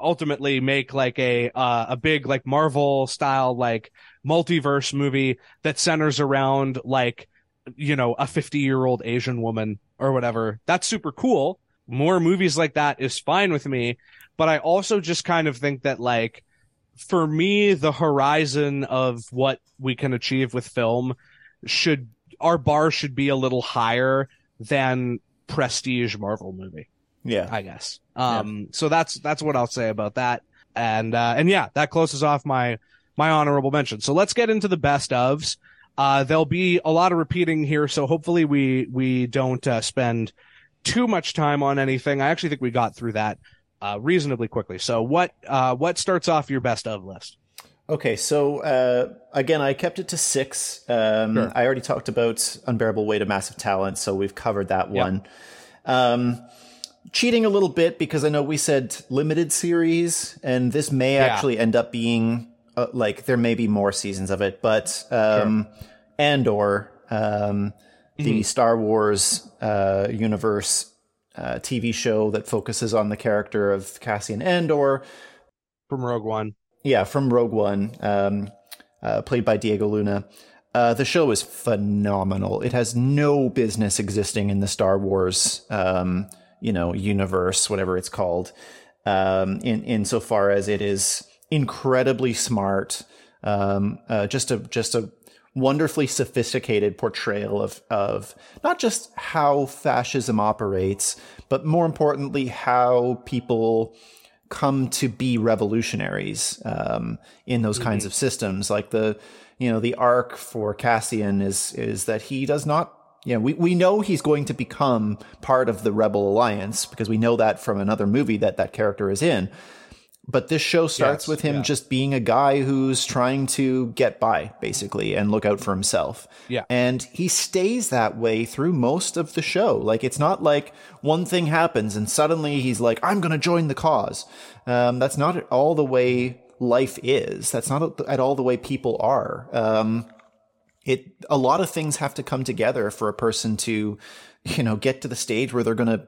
ultimately make like a, uh, a big like Marvel style, like multiverse movie that centers around like, you know, a 50 year old Asian woman or whatever. That's super cool. More movies like that is fine with me. But I also just kind of think that like, for me, the horizon of what we can achieve with film should, our bar should be a little higher than prestige Marvel movie. Yeah. I guess. Um, yeah. so that's, that's what I'll say about that. And, uh, and yeah, that closes off my, my honorable mention. So let's get into the best ofs. Uh, there'll be a lot of repeating here, so hopefully we we don't uh, spend too much time on anything. I actually think we got through that uh, reasonably quickly. So what uh, what starts off your best of list? Okay, so uh, again, I kept it to six. Um, sure. I already talked about unbearable weight of massive talent, so we've covered that one. Yep. Um, cheating a little bit because I know we said limited series, and this may yeah. actually end up being uh, like there may be more seasons of it, but um, sure. Andor, um, mm-hmm. the Star Wars uh, universe uh, TV show that focuses on the character of Cassian Andor from Rogue One. Yeah, from Rogue One, um, uh, played by Diego Luna. Uh, the show is phenomenal. It has no business existing in the Star Wars, um, you know, universe, whatever it's called. Um, in insofar as it is incredibly smart, um, uh, just a just a wonderfully sophisticated portrayal of of not just how fascism operates, but more importantly how people come to be revolutionaries um, in those mm-hmm. kinds of systems. Like the you know the arc for Cassian is is that he does not you know, we, we know he's going to become part of the Rebel Alliance because we know that from another movie that that character is in. But this show starts yes, with him yeah. just being a guy who's trying to get by, basically, and look out for himself. Yeah. And he stays that way through most of the show. Like, it's not like one thing happens and suddenly he's like, I'm going to join the cause. Um, that's not at all the way life is. That's not at all the way people are. Um, it, a lot of things have to come together for a person to, you know, get to the stage where they're going to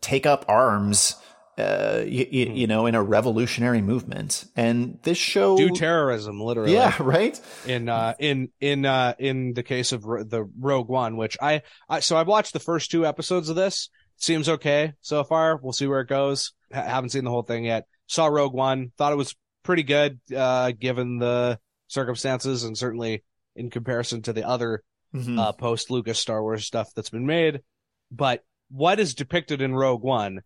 take up arms uh, you, hmm. you, know, in a revolutionary movement. And this show do terrorism, literally. Yeah, right. In uh, in in uh, in the case of the Rogue One, which I, I so I've watched the first two episodes of this. Seems okay so far. We'll see where it goes. H- haven't seen the whole thing yet. Saw Rogue One. Thought it was pretty good, uh, given the circumstances, and certainly in comparison to the other mm-hmm. uh, post Lucas Star Wars stuff that's been made. But what is depicted in Rogue One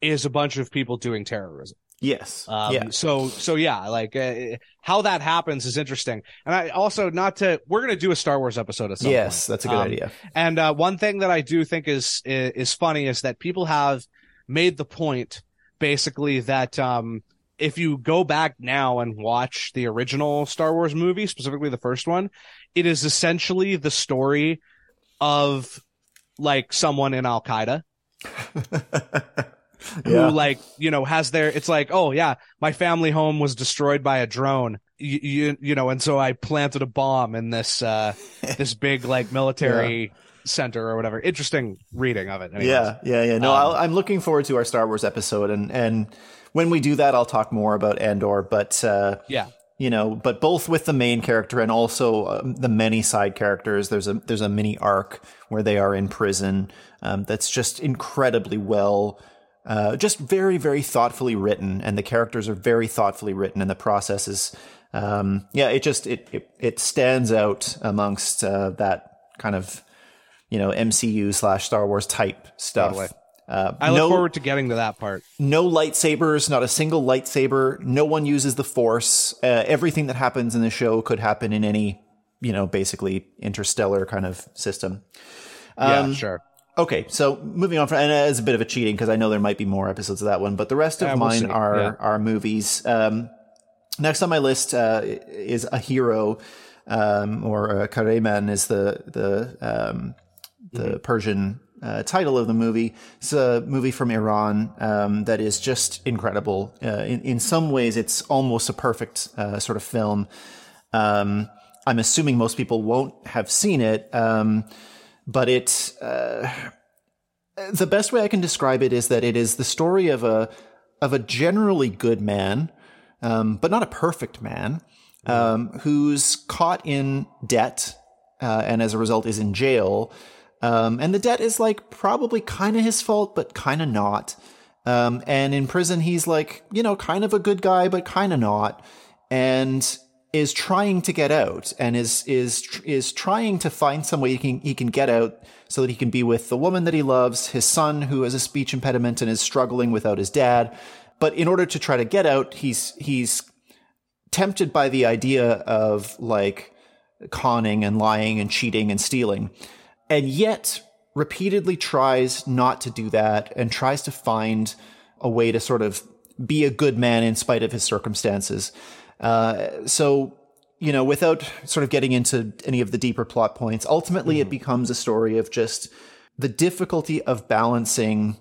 is a bunch of people doing terrorism. Yes. Um, yeah. So so yeah, like uh, how that happens is interesting. And I also not to we're gonna do a Star Wars episode at some yes, point. that's a good Um, idea. And uh, one thing that I do think is is, is funny is that people have made the point basically that um, if you go back now and watch the original Star Wars movie, specifically the first one, it is essentially the story of like someone in Al Qaeda who Yeah. like you know has their it's like oh yeah my family home was destroyed by a drone you, you you know and so I planted a bomb in this uh this big like military center or whatever interesting reading of it anyways. Yeah, yeah, yeah. No, Um, I'll, I'm looking forward to our Star Wars episode, and and when we do that, I'll talk more about Andor. But uh, yeah you know, but both with the main character and also um, the many side characters. There's a there's a mini arc where they are in prison um, that's just incredibly well. Uh, just very, very thoughtfully written, and the characters are very thoughtfully written, and the process is, um, yeah, it just it it, it stands out amongst uh, that kind of, you know, MCU slash Star Wars type stuff. Totally. Uh, I look no- forward to getting to that part no lightsabers, not a single lightsaber. No one uses the Force. Uh, everything that happens in the show could happen in any, you know, basically interstellar kind of system. yeah Um, sure Okay, so moving on from, and it's a bit of a cheating because I know there might be more episodes of that one, but the rest of Yeah, we'll mine are Yeah. are movies. Um, next on my list uh, is a hero, um, or uh, Ghahreman is the the um, the Mm-hmm. Persian uh, title of the movie. It's a movie from Iran um, that is just incredible. Uh, in in some ways, it's almost a perfect uh, sort of film. Um, I'm assuming most people won't have seen it, um, but it. Uh, the best way I can describe it is that it is the story of a of a generally good man, um, but not a perfect man, um, who's caught in debt uh, and as a result is in jail. Um, and the debt is like probably kind of his fault, but kind of not. Um, and in prison, he's like, you know, kind of a good guy, but kind of not. And is trying to get out and is is is trying to find some way he can he can get out so that he can be with the woman that he loves, his son who has a speech impediment and is struggling without his dad. But in order to try to get out, he's he's tempted by the idea of like conning and lying and cheating and stealing. And yet repeatedly tries not to do that and tries to find a way to sort of be a good man in spite of his circumstances. Uh, so, you know, without sort of getting into any of the deeper plot points, ultimately it becomes a story of just the difficulty of balancing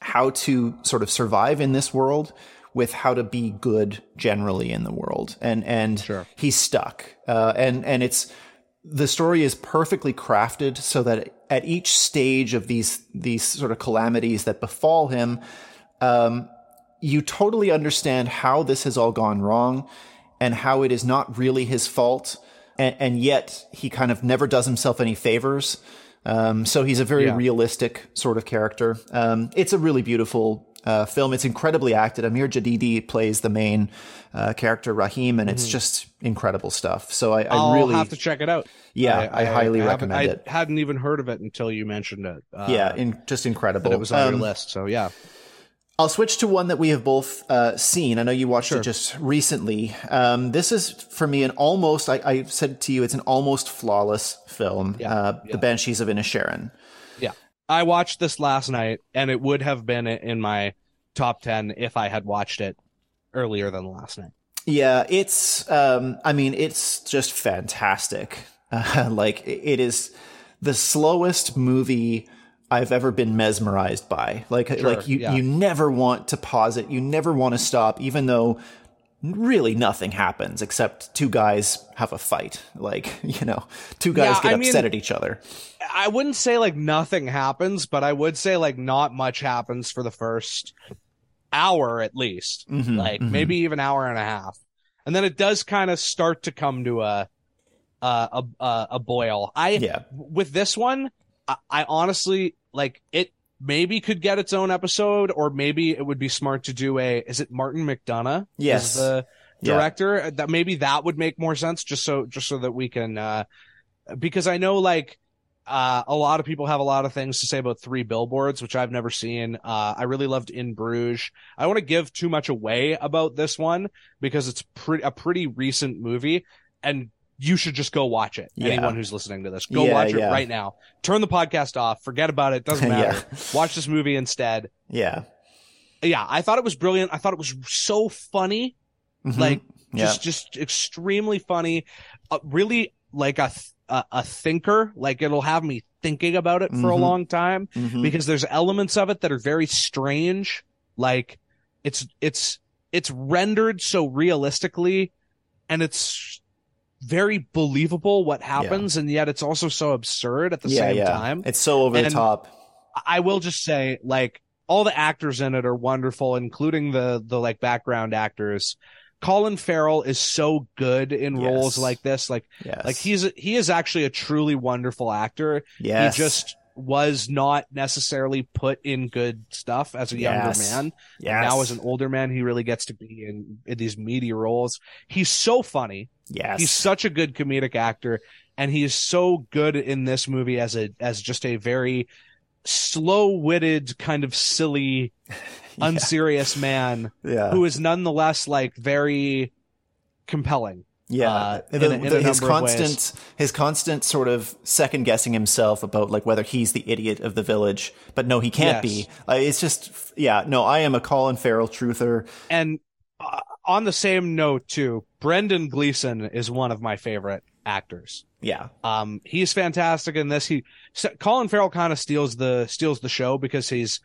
how to sort of survive in this world with how to be good generally in the world. And, and Sure. he's stuck. Uh, and, and it's, the story is perfectly crafted so that at each stage of these, these sort of calamities that befall him, um, you totally understand how this has all gone wrong and how it is not really his fault. And, and yet he kind of never does himself any favors. Um, so he's a very Yeah. realistic sort of character. Um, it's a really beautiful uh, film. It's incredibly acted. Amir Jadidi plays the main uh, character Rahim, and it's just incredible stuff. So I, I Mm-hmm. I'll really, have to check it out yeah, I, highly haven't- recommend it. I hadn't even heard of it until you mentioned it uh, yeah, in, just incredible. it was on Um, your list so yeah I'll switch to one that we have both uh, seen. I know you watched it just recently. Um, this is for me an almost. I, I said to you, it's an almost flawless film. Yeah, uh, yeah. The Banshees of Inisherin. Yeah. I watched this last night and it would have been in my top 10 if I had watched it earlier than last night. Yeah, it's. Um, I mean, it's just fantastic. Uh, like it is the slowest movie I've ever been mesmerized by. Like, like you, yeah. you never want to pause it. You never want to stop, even though really nothing happens except two guys have a fight. Like, you know, two guys Yeah, get I mean- upset at each other. I wouldn't say like nothing happens, but I would say like not much happens for the first hour at least. Mhm, like mhm. maybe even hour and a half. And then it does kind of start to come to a a a, a boil. I Yeah. with this one, I, I honestly like it. Maybe could get its own episode, or maybe it would be smart to do a. Is it Martin McDonagh? Yes. the Yeah. director. That maybe that would make more sense, just so just so that we can. uh Because I know, like uh, a lot of people have a lot of things to say about Three Billboards, which I've never seen. Uh, I really loved In Bruges. I want to give too much away about this one because it's pretty a pretty recent movie, and you should just go watch it. Yeah. Anyone who's listening to this, go yeah, watch it yeah. right now. Turn the podcast off. Forget about it. Doesn't matter. watch this movie instead. Yeah. Yeah. I thought it was brilliant. I thought it was so funny. Mm-hmm. Like just, just extremely funny. Uh, really like a, a, a, thinker. Like it'll have me thinking about it for mm-hmm. a long time mm-hmm. because there's elements of it that are very strange. Like it's, it's, it's rendered so realistically and it's very believable what happens, yeah. and yet it's also so absurd at the yeah, same yeah. time. It's so over and the top. I will just say, like, all the actors in it are wonderful, including the the like background actors. Colin Farrell is so good in yes. roles like this. Like, yes. like he's he is actually a truly wonderful actor. Yes. He just was not necessarily put in good stuff as a younger yes. man. Yes. Now as an older man, he really gets to be in, in these meaty roles. He's so funny. Yes. He's such a good comedic actor and he's so good in this movie as a as just a very slow-witted kind of silly yeah. unserious man yeah. who is nonetheless like very compelling. Yeah, uh, in a, in the, his constant his constant sort of second guessing himself about like whether he's the idiot of the village, but no, he can't yes. be. Uh, it's just yeah, no, I am a Colin Farrell truther. And uh, on the same note, too, Brendan Gleeson is one of my favorite actors. Yeah, um, he's fantastic in this. He Colin Farrell kind of steals the steals the show because he's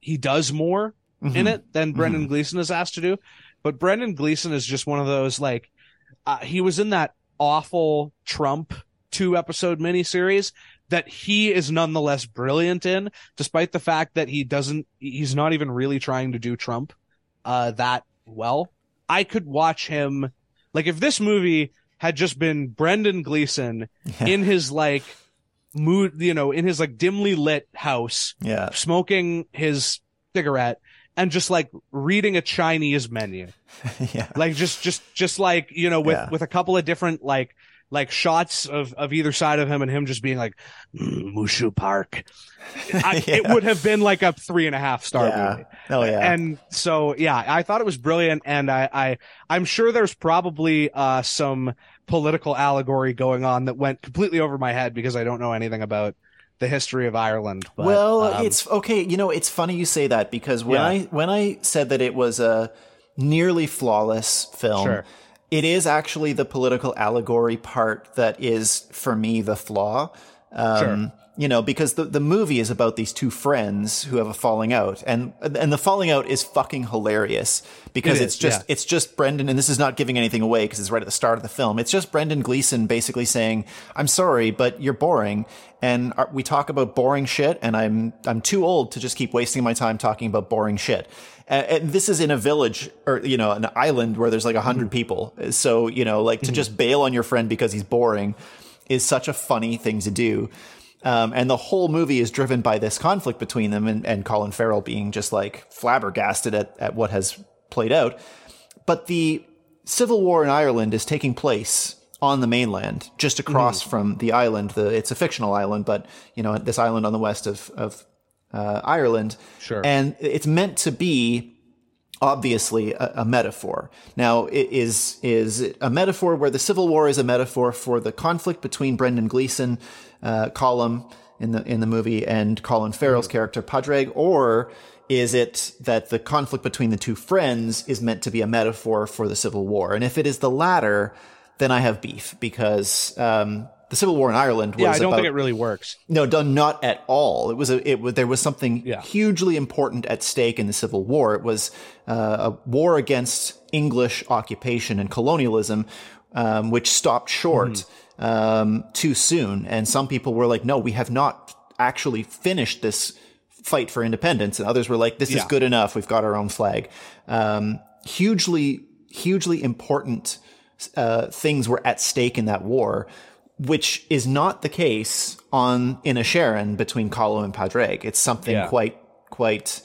he does more mm-hmm. in it than Brendan mm-hmm. Gleeson is asked to do. But Brendan Gleeson is just one of those like uh, he was in that awful Trump two episode miniseries that he is nonetheless brilliant in, despite the fact that he doesn't, he's not even really trying to do Trump, uh, that well. I could watch him, like if this movie had just been Brendan Gleeson yeah. in his like mood, you know, in his like dimly lit house, yeah, smoking his cigarette and just like reading a Chinese menu. yeah. Like just, just, just like, you know, with, yeah. with a couple of different like, like shots of, of either side of him and him just being like, mm, Mushu Park. I, yeah. It would have been like a three and a half star yeah. movie. Oh yeah. And so, yeah, I thought it was brilliant. And I, I, I'm sure there's probably, uh, some political allegory going on that went completely over my head because I don't know anything about, the history of Ireland. But, well, um, it's okay. You know, it's funny you say that because when yeah. I when I said that it was a nearly flawless film, sure. It is actually the political allegory part that is for me the flaw. Um, sure you know, because the, the movie is about these two friends who have a falling out and, and the falling out is fucking hilarious because it it's is, just, yeah. it's just Brendan, and this is not giving anything away because it's right at the start of the film. It's just Brendan Gleeson basically saying, I'm sorry, but you're boring. And we talk about boring shit and I'm, I'm too old to just keep wasting my time talking about boring shit. And, and this is in a village or, you know, an island where there's like a hundred mm-hmm. people. So, you know, like to mm-hmm. just bail on your friend because he's boring is such a funny thing to do. Um, and the whole movie is driven by this conflict between them and, and Colin Farrell being just like flabbergasted at, at what has played out. But the civil war in Ireland is taking place on the mainland, just across mm. from the island. The, it's a fictional island, but you know, this island on the west of, of uh, Ireland. Sure. And it's meant to be obviously a, a, metaphor. Now, it is is a metaphor where the Civil War is a metaphor for the conflict between Brendan Gleeson, uh, Colm in the in the movie, and Colin Farrell's mm-hmm. character Padraig, or is it that the conflict between the two friends is meant to be a metaphor for the Civil War? And if it is the latter, then I have beef because um, the Civil War in Ireland was yeah, I don't about, think it really works. No, done not at all. It was a it was there was something yeah. hugely important at stake in the Civil War. It was uh, a war against English occupation and colonialism, um, which stopped short mm. um, too soon. And some people were like, "No, we have not actually finished this." fight for independence and others were like this yeah. is good enough we've got our own flag um, hugely hugely important uh, things were at stake in that war which is not the case on Inisherin between Colm and Padraig. It's something yeah. quite quite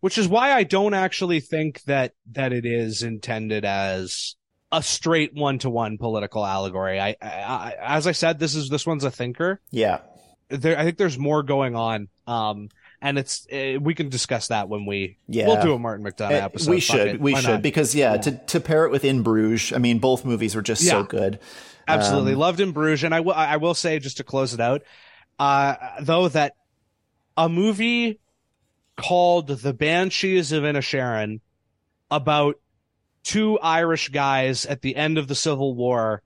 which is why I don't actually think that that it is intended as a straight one to one political allegory. I, I, I, as I said, this is this one's a thinker. Yeah, there, I think there's more going on. Um, and it's uh, we can discuss that when we yeah. we'll do a Martin McDonagh eh, episode. We should, it. we Why should, not? because yeah, yeah, to to pair it with In Bruges. I mean, both movies were just yeah. so good. Absolutely um, loved In Bruges, and I will I will say just to close it out, uh, though that a movie called The Banshees of Inisherin about two Irish guys at the end of the Civil War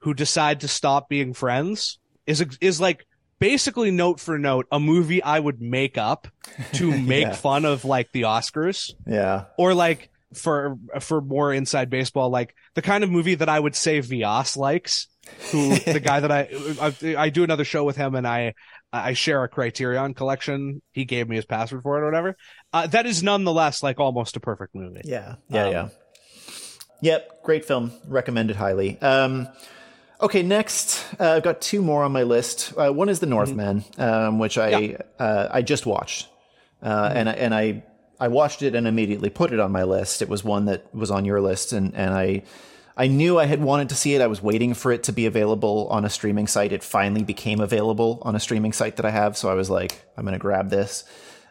who decide to stop being friends is is like basically note for note a movie I would make up to make yeah. fun of like the Oscars. Yeah. Or like for for more inside baseball, like the kind of movie that I would say Vyas likes. Who the guy that I, I, I do another show with him and I I share a Criterion collection. He gave me his password for it or whatever. Uh, that is nonetheless like almost a perfect movie. Yeah. Yeah. Um, yeah. Yep. Great film. Recommended highly. Um, Okay, next uh, I've got two more on my list. Uh, one is The Northman, mm-hmm. um, which I yeah. uh, I just watched, uh, mm-hmm. and and I I watched it and immediately put it on my list. It was one that was on your list, and and I I knew I had wanted to see it. I was waiting for it to be available on a streaming site. It finally became available on a streaming site that I have, so I was like, I'm going to grab this.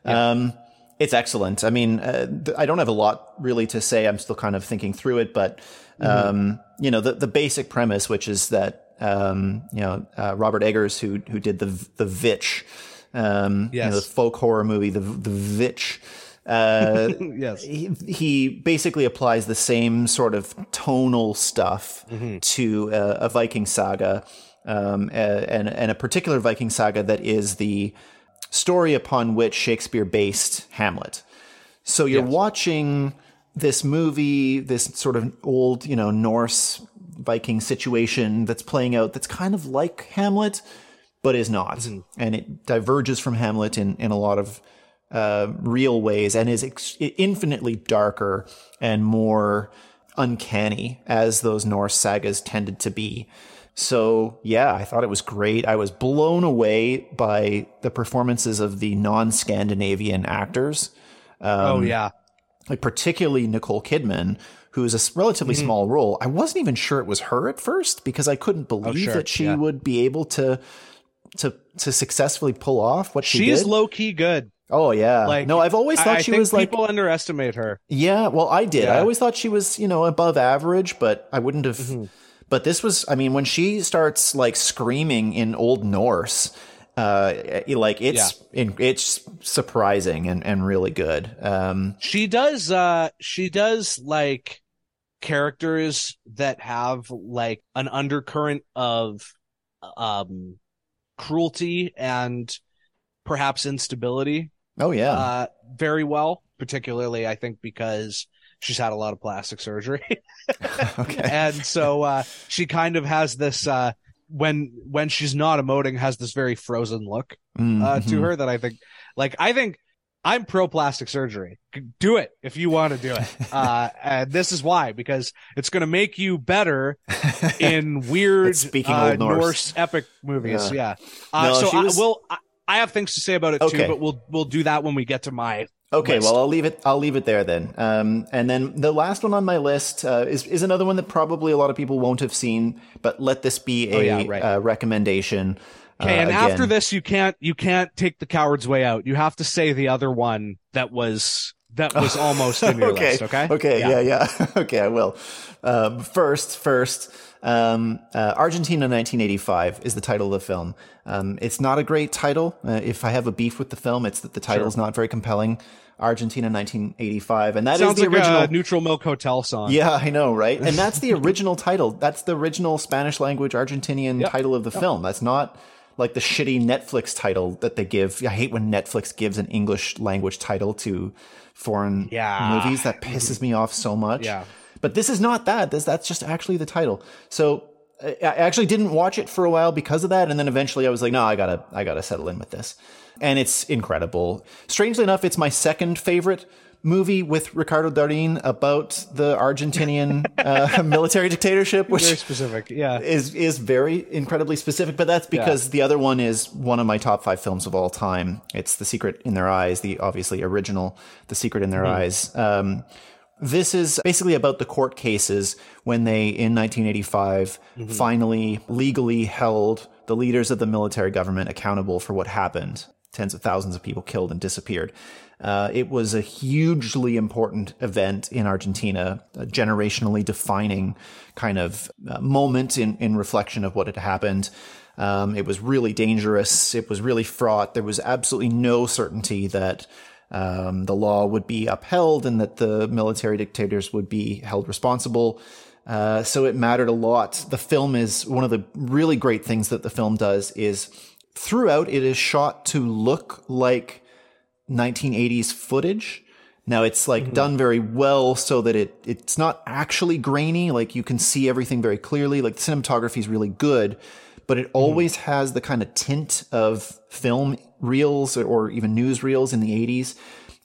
Yeah. Um, it's excellent. I mean, uh, I don't have a lot really to say. I'm still kind of thinking through it, but mm-hmm. um, you know, the the basic premise, which is that um, you know uh, Robert Eggers, who who did the the Vitch, um, yes. you know, the folk horror movie, the the Vitch. Uh, yes, he, he, basically applies the same sort of tonal stuff mm-hmm. to uh, a Viking saga, um, and and a particular Viking saga that is the story upon which Shakespeare based Hamlet. So you're yes. watching this movie, this sort of old, you know, Norse Viking situation that's playing out that's kind of like Hamlet, but is not. Mm-hmm. And it diverges from Hamlet in, in a lot of uh, real ways and is ex- infinitely darker and more uncanny as those Norse sagas tended to be. So, yeah, I thought it was great. I was blown away by the performances of the non Scandinavian actors. Um, oh, yeah. Like, particularly Nicole Kidman, who is a relatively mm-hmm. small role. I wasn't even sure it was her at first because I couldn't oh, believe oh, sure. that she yeah. would be able to to to successfully pull off what she She's low key good. Oh yeah. Like no, I've always thought I, she I was like people underestimate her. Yeah, well I did. Yeah. I always thought she was, you know, above average, but I wouldn't have mm-hmm. But this was, I mean, when she starts like screaming in Old Norse, uh, like it's yeah. in, it's surprising and, and really good. Um, she does, uh, she does like characters that have like an undercurrent of, um, cruelty and perhaps instability. Oh yeah. Uh, very well, particularly I think because she's had a lot of plastic surgery. okay. And so uh, she kind of has this uh, when when she's not emoting has this very frozen look uh, mm-hmm. to her that I think like I think I'm pro plastic surgery. Do it if you want to do it. Uh, and this is why, because it's going to make you better in weird speaking uh, Norse. Norse. epic movies. Yeah. yeah. Uh, no, so was... I will, I, I, have things to say about it okay. too, but we'll, we'll do that when we get to my Okay, list. well, I'll leave it. I'll leave it there then. Um, and then the last one on my list uh, is is another one that probably a lot of people won't have seen, but let this be a oh, yeah, right. uh, recommendation. Okay, uh, and again. after this, you can't you can't take the coward's way out. You have to say the other one that was that was almost in your okay. list. Okay. Okay. Yeah. Yeah. yeah. okay. I will. Um, first, first, um, uh, Argentina 1985 is the title of the film. Um, it's not a great title. Uh, if I have a beef with the film, it's that the title is sure. not very compelling. Argentina 1985, and that Sounds is the like original Neutral Milk Hotel song. Yeah, I know, right? And that's the original title. That's the original Spanish language Argentinian yep. title of the yep. film. That's not like the shitty Netflix title that they give. I hate when Netflix gives an English language title to foreign yeah. movies. That pisses me off so much. Yeah. But this is not that. This that's just actually the title. So I actually didn't watch it for a while because of that, and then eventually I was like, no, I gotta, I gotta settle in with this and it's incredible. Strangely enough, it's my second favorite movie with Ricardo Darin about the Argentinian uh, military dictatorship, which very specific, yeah, is is very incredibly specific. But that's because yeah. the other one is one of my top five films of all time. It's The Secret in Their Eyes, the obviously original The Secret in Their mm. Eyes. Um, This is basically about the court cases when they, in 1985, mm-hmm. finally legally held the leaders of the military government accountable for what happened. Tens of thousands of people killed and disappeared. Uh, it was a hugely important event in Argentina, a generationally defining kind of uh, moment in, in reflection of what had happened. Um, it was really dangerous. It was really fraught. There was absolutely no certainty that um, the law would be upheld and that the military dictators would be held responsible. Uh, so it mattered a lot. The film is one of the really great things that the film does is throughout it is shot to look like 1980s footage. Now it's like mm-hmm. done very well so that it it's not actually grainy. Like you can see everything very clearly. Like the cinematography is really good, but it mm-hmm. always has the kind of tint of film reels or even news reels in the 80s.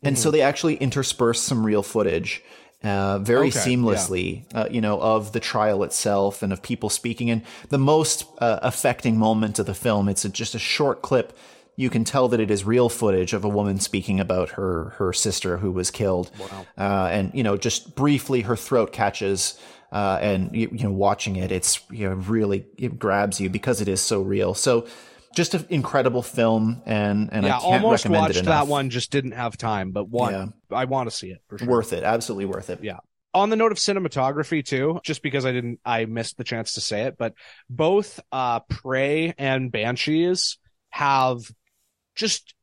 And mm-hmm. so they actually intersperse some real footage uh, very okay, seamlessly, yeah. uh, you know, of the trial itself and of people speaking. And the most uh, affecting moment of the film, it's a, just a short clip. You can tell that it is real footage of a woman speaking about her her sister who was killed. Wow. Uh, and you know, just briefly, her throat catches. Uh, and you, you know, watching it, it's you know really it grabs you because it is so real. So just an incredible film, and and yeah, I can't almost recommend watched it enough. that one. Just didn't have time, but one yeah. I want to see it for sure. Worth it, absolutely worth it. Yeah. On the note of cinematography too, just because I didn't, I missed the chance to say it, but both uh Prey and Banshees have just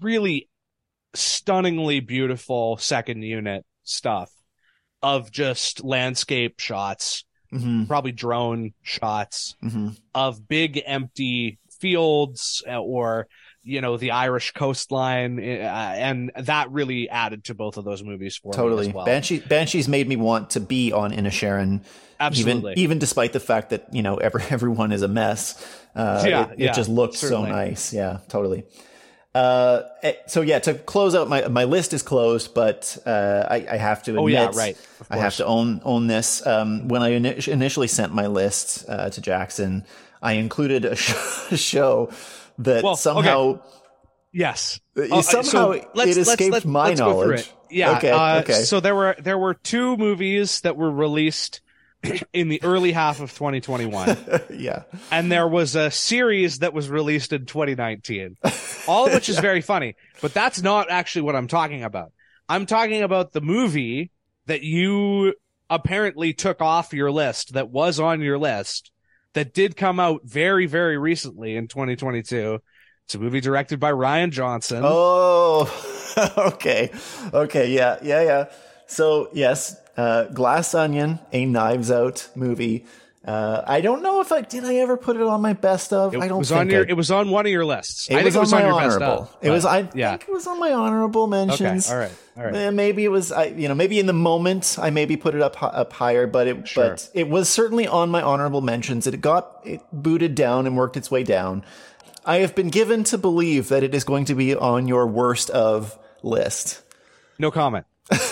really stunningly beautiful second unit stuff of just landscape shots, mm-hmm. probably drone shots mm-hmm. of big empty fields uh, or you know the Irish coastline, uh, and that really added to both of those movies for totally. me well. Banshee, Banshees made me want to be on Inisherin, absolutely. Even, even despite the fact that you know every, everyone is a mess. Uh, yeah, it, it yeah, just looked certainly. so nice. Yeah, totally. Uh, eh, so yeah, to close out my my list is closed, but uh, I, I have to admit, oh, yeah, right. I have to own own this. Um, when I initially sent my list uh, to Jackson, I included a, show that well, somehow. Okay. Yes. Uh, somehow so it escaped let's, my let's knowledge. Yeah. Okay. Uh, okay. So there were there were two movies that were released in the early half of 2021. yeah. And there was a series that was released in 2019. All of which is yeah. very funny, but that's not actually what I'm talking about. I'm talking about the movie that you apparently took off your list that was on your list that did come out very, very recently in 2022. It's a movie directed by Rian Johnson. Oh, okay. Okay. Yeah. Yeah. Yeah. So, yes, uh, Glass Onion, a Knives Out movie. Uh, I don't know if I did. I ever put it on my best of. It I don't was think on your. I, it was on one of your lists. It I was, think it was on, my on honorable. Of, it was. I yeah. think it was on my honorable mentions. Okay. All right. All right. Eh, maybe it was. I you know maybe in the moment I maybe put it up up higher, but it sure. but it was certainly on my honorable mentions. It got it booted down and worked its way down. I have been given to believe that it is going to be on your worst of list. No comment.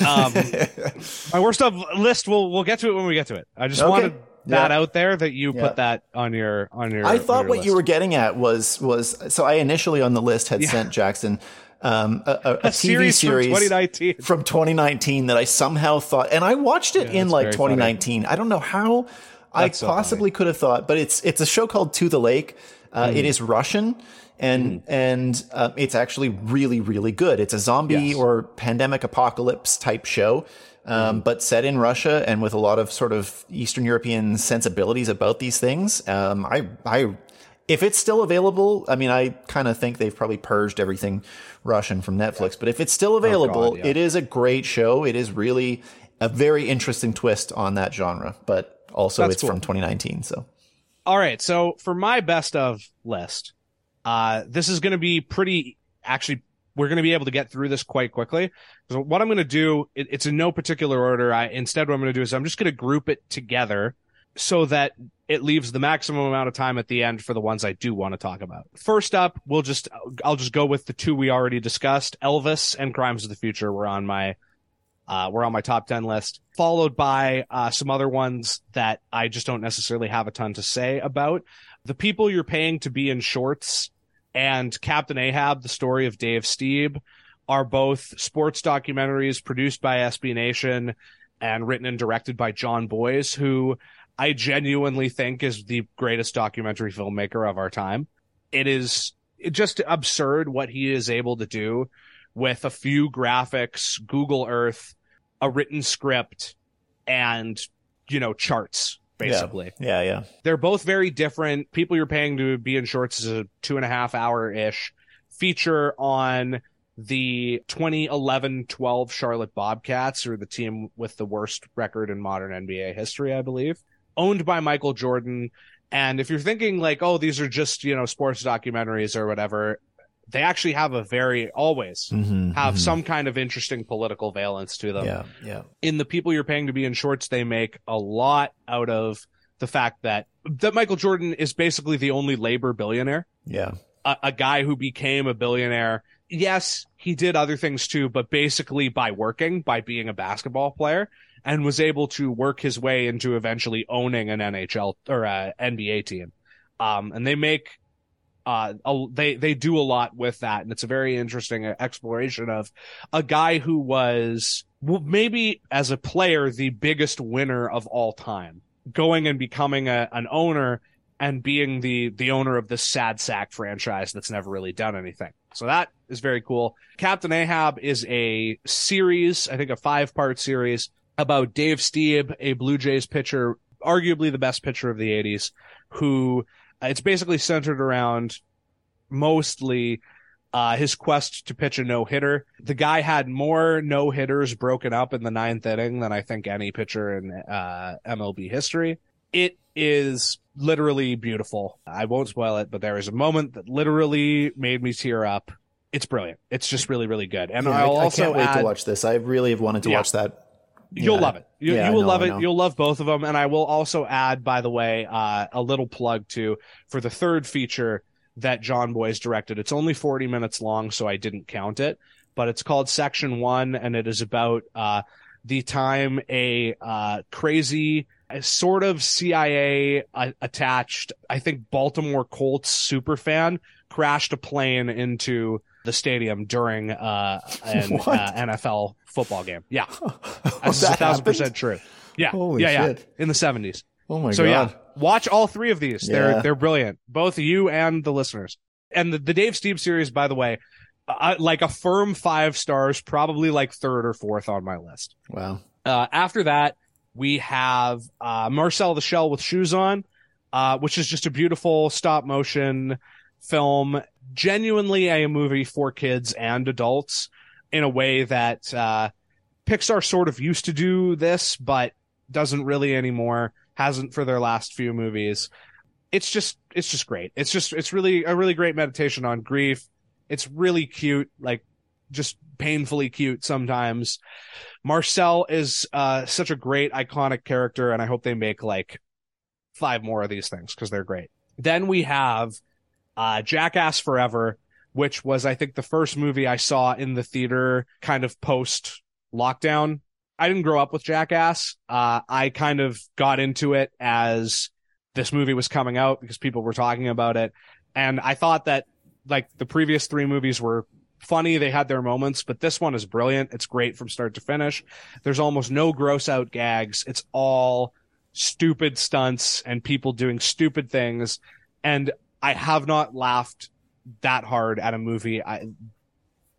Um, my worst of list. We'll we'll get to it when we get to it. I just okay. wanted that yeah. out there that you yeah. put that on your on your. I thought your what list. you were getting at was was so I initially on the list had yeah. sent Jackson um, a, a, a, a TV series, series from 2019. from 2019 that I somehow thought, and I watched it in like 2019. Funny. I don't know how that's I possibly could have thought, but it's it's a show called To the Lake. Uh, mm. It is Russian and mm. and uh, it's actually really really good. It's a zombie yes. or pandemic apocalypse type show, um, mm. but set in Russia and with a lot of sort of Eastern European sensibilities about these things. Um, I I if it's still available, I mean, I kind of think they've probably purged everything Russian from Netflix. Yeah. But if it's still available, oh God, yeah. it is a great show. It is really a very interesting twist on that genre. But also, That's it's cool. from 2019. So, all right. So for my best of list, uh, this is going to be pretty, actually, we're going to be able to get through this quite quickly. So what I'm going to do, it, it's in no particular order. I, instead, what I'm going to do is I'm just going to group it together so that it leaves the maximum amount of time at the end for the ones I do want to talk about. First up, we'll just, I'll just go with the two we already discussed. Elvis and Crimes of the Future were on my, uh, were on my top 10 list, followed by, uh, some other ones that I just don't necessarily have a ton to say about. The people you're paying to be in shorts and Captain Ahab, the story of Dave Stieb are both sports documentaries produced by SB Nation and written and directed by Jon Bois, who I genuinely think is the greatest documentary filmmaker of our time. It is just absurd what he is able to do with a few graphics, Google Earth, a written script, and, you know, charts basically. Yeah. yeah, yeah. They're both very different. People you're paying to be in shorts is a two and a half hour ish feature on the 2011-12 Charlotte Bobcats, or the team with the worst record in modern NBA history, I believe, owned by Michael Jordan. And if you're thinking like, oh, these are just you know sports documentaries or whatever, they actually have a very always mm-hmm, have mm-hmm. some kind of interesting political valence to them. Yeah, yeah. In the people you're paying to be in shorts, they make a lot out of the fact that that Michael Jordan is basically the only labor billionaire. Yeah. A, a guy who became a billionaire yes, he did other things too, but basically by working, by being a basketball player, and was able to work his way into eventually owning an NHL or a NBA team. Um, and they make, uh, they they do a lot with that, and it's a very interesting exploration of a guy who was well, maybe as a player the biggest winner of all time, going and becoming a, an owner and being the the owner of this sad sack franchise that's never really done anything. So that is very cool. Captain Ahab is a series, I think a five part series about Dave Stieb, a Blue Jays pitcher, arguably the best pitcher of the 80s, who it's basically centered around mostly uh, his quest to pitch a no hitter. The guy had more no hitters broken up in the ninth inning than I think any pitcher in uh, MLB history. It is literally beautiful. I won't spoil it, but there is a moment that literally made me tear up. It's brilliant. It's just really, really good. And yeah, I'll I, also I can't wait add, to watch this. I really have wanted to yeah. watch that. You'll yeah. love it. You, you will know, love it. You'll love both of them. And I will also add, by the way, uh, a little plug to for the third feature that Jon Bois directed. It's only 40 minutes long, so I didn't count it, but it's called Section One, and it is about uh, the time a uh, crazy a sort of CIA uh, attached, I think Baltimore Colts super fan crashed a plane into the stadium during uh, an uh, NFL football game. Yeah, that's a thousand percent true. Yeah, Holy yeah, shit. yeah. In the seventies. Oh my so, god! So yeah, watch all three of these. Yeah. They're they're brilliant, both you and the listeners. And the, the Dave Stieb series, by the way, uh, like a firm five stars, probably like third or fourth on my list. Wow. Uh, after that, we have uh, Marcel the Shell with Shoes On, uh, which is just a beautiful stop motion film, genuinely a movie for kids and adults in a way that uh, Pixar sort of used to do this, but doesn't really anymore. Hasn't for their last few movies. It's just it's just great. It's just it's really a really great meditation on grief. It's really cute, like just painfully cute sometimes. Marcel is uh, such a great iconic character, and I hope they make like five more of these things because they're great. Then we have uh, Jackass Forever, which was I think the first movie I saw in the theater, kind of post lockdown. I didn't grow up with Jackass. Uh, I kind of got into it as this movie was coming out because people were talking about it, and I thought that like the previous three movies were funny. They had their moments, but this one is brilliant. It's great from start to finish. There's almost no gross out gags. It's all stupid stunts and people doing stupid things. And I have not laughed that hard at a movie I,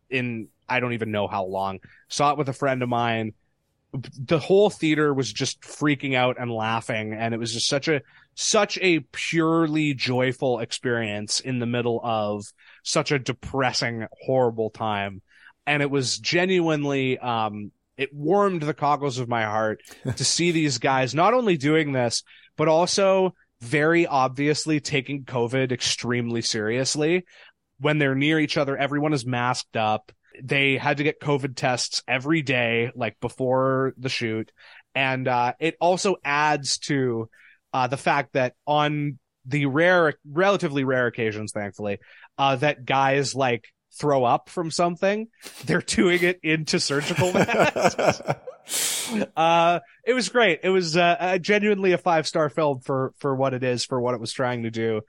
in I don't even know how long. Saw it with a friend of mine. The whole theater was just freaking out and laughing, and it was just such a such a purely joyful experience in the middle of such a depressing, horrible time. And it was genuinely, um, it warmed the cockles of my heart to see these guys not only doing this, but also very obviously taking COVID extremely seriously. When they're near each other, everyone is masked up. They had to get COVID tests every day, like before the shoot. And, uh, it also adds to, uh, the fact that on the rare, relatively rare occasions, thankfully, uh, that guys like throw up from something, they're doing it into surgical masks. uh, it was great. It was uh, genuinely a five star film for for what it is, for what it was trying to do.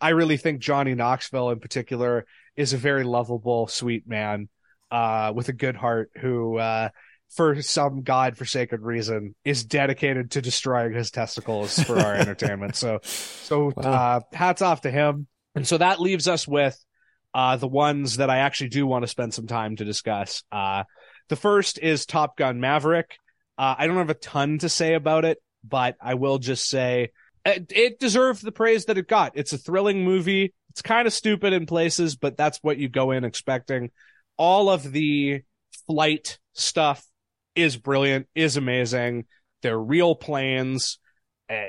I really think Johnny Knoxville in particular is a very lovable, sweet man. uh, with a good heart who, uh, for some god-forsaken reason, is dedicated to destroying his testicles for our entertainment. So, so wow. uh, hats off to him. And so that leaves us with uh, the ones that I actually do want to spend some time to discuss. Uh, the first is Top Gun Maverick. Uh, I don't have a ton to say about it, but I will just say it, it deserved the praise that it got. It's a thrilling movie. It's kind of stupid in places, but that's what you go in expecting. All of the flight stuff is brilliant, is amazing. They're real planes. Uh,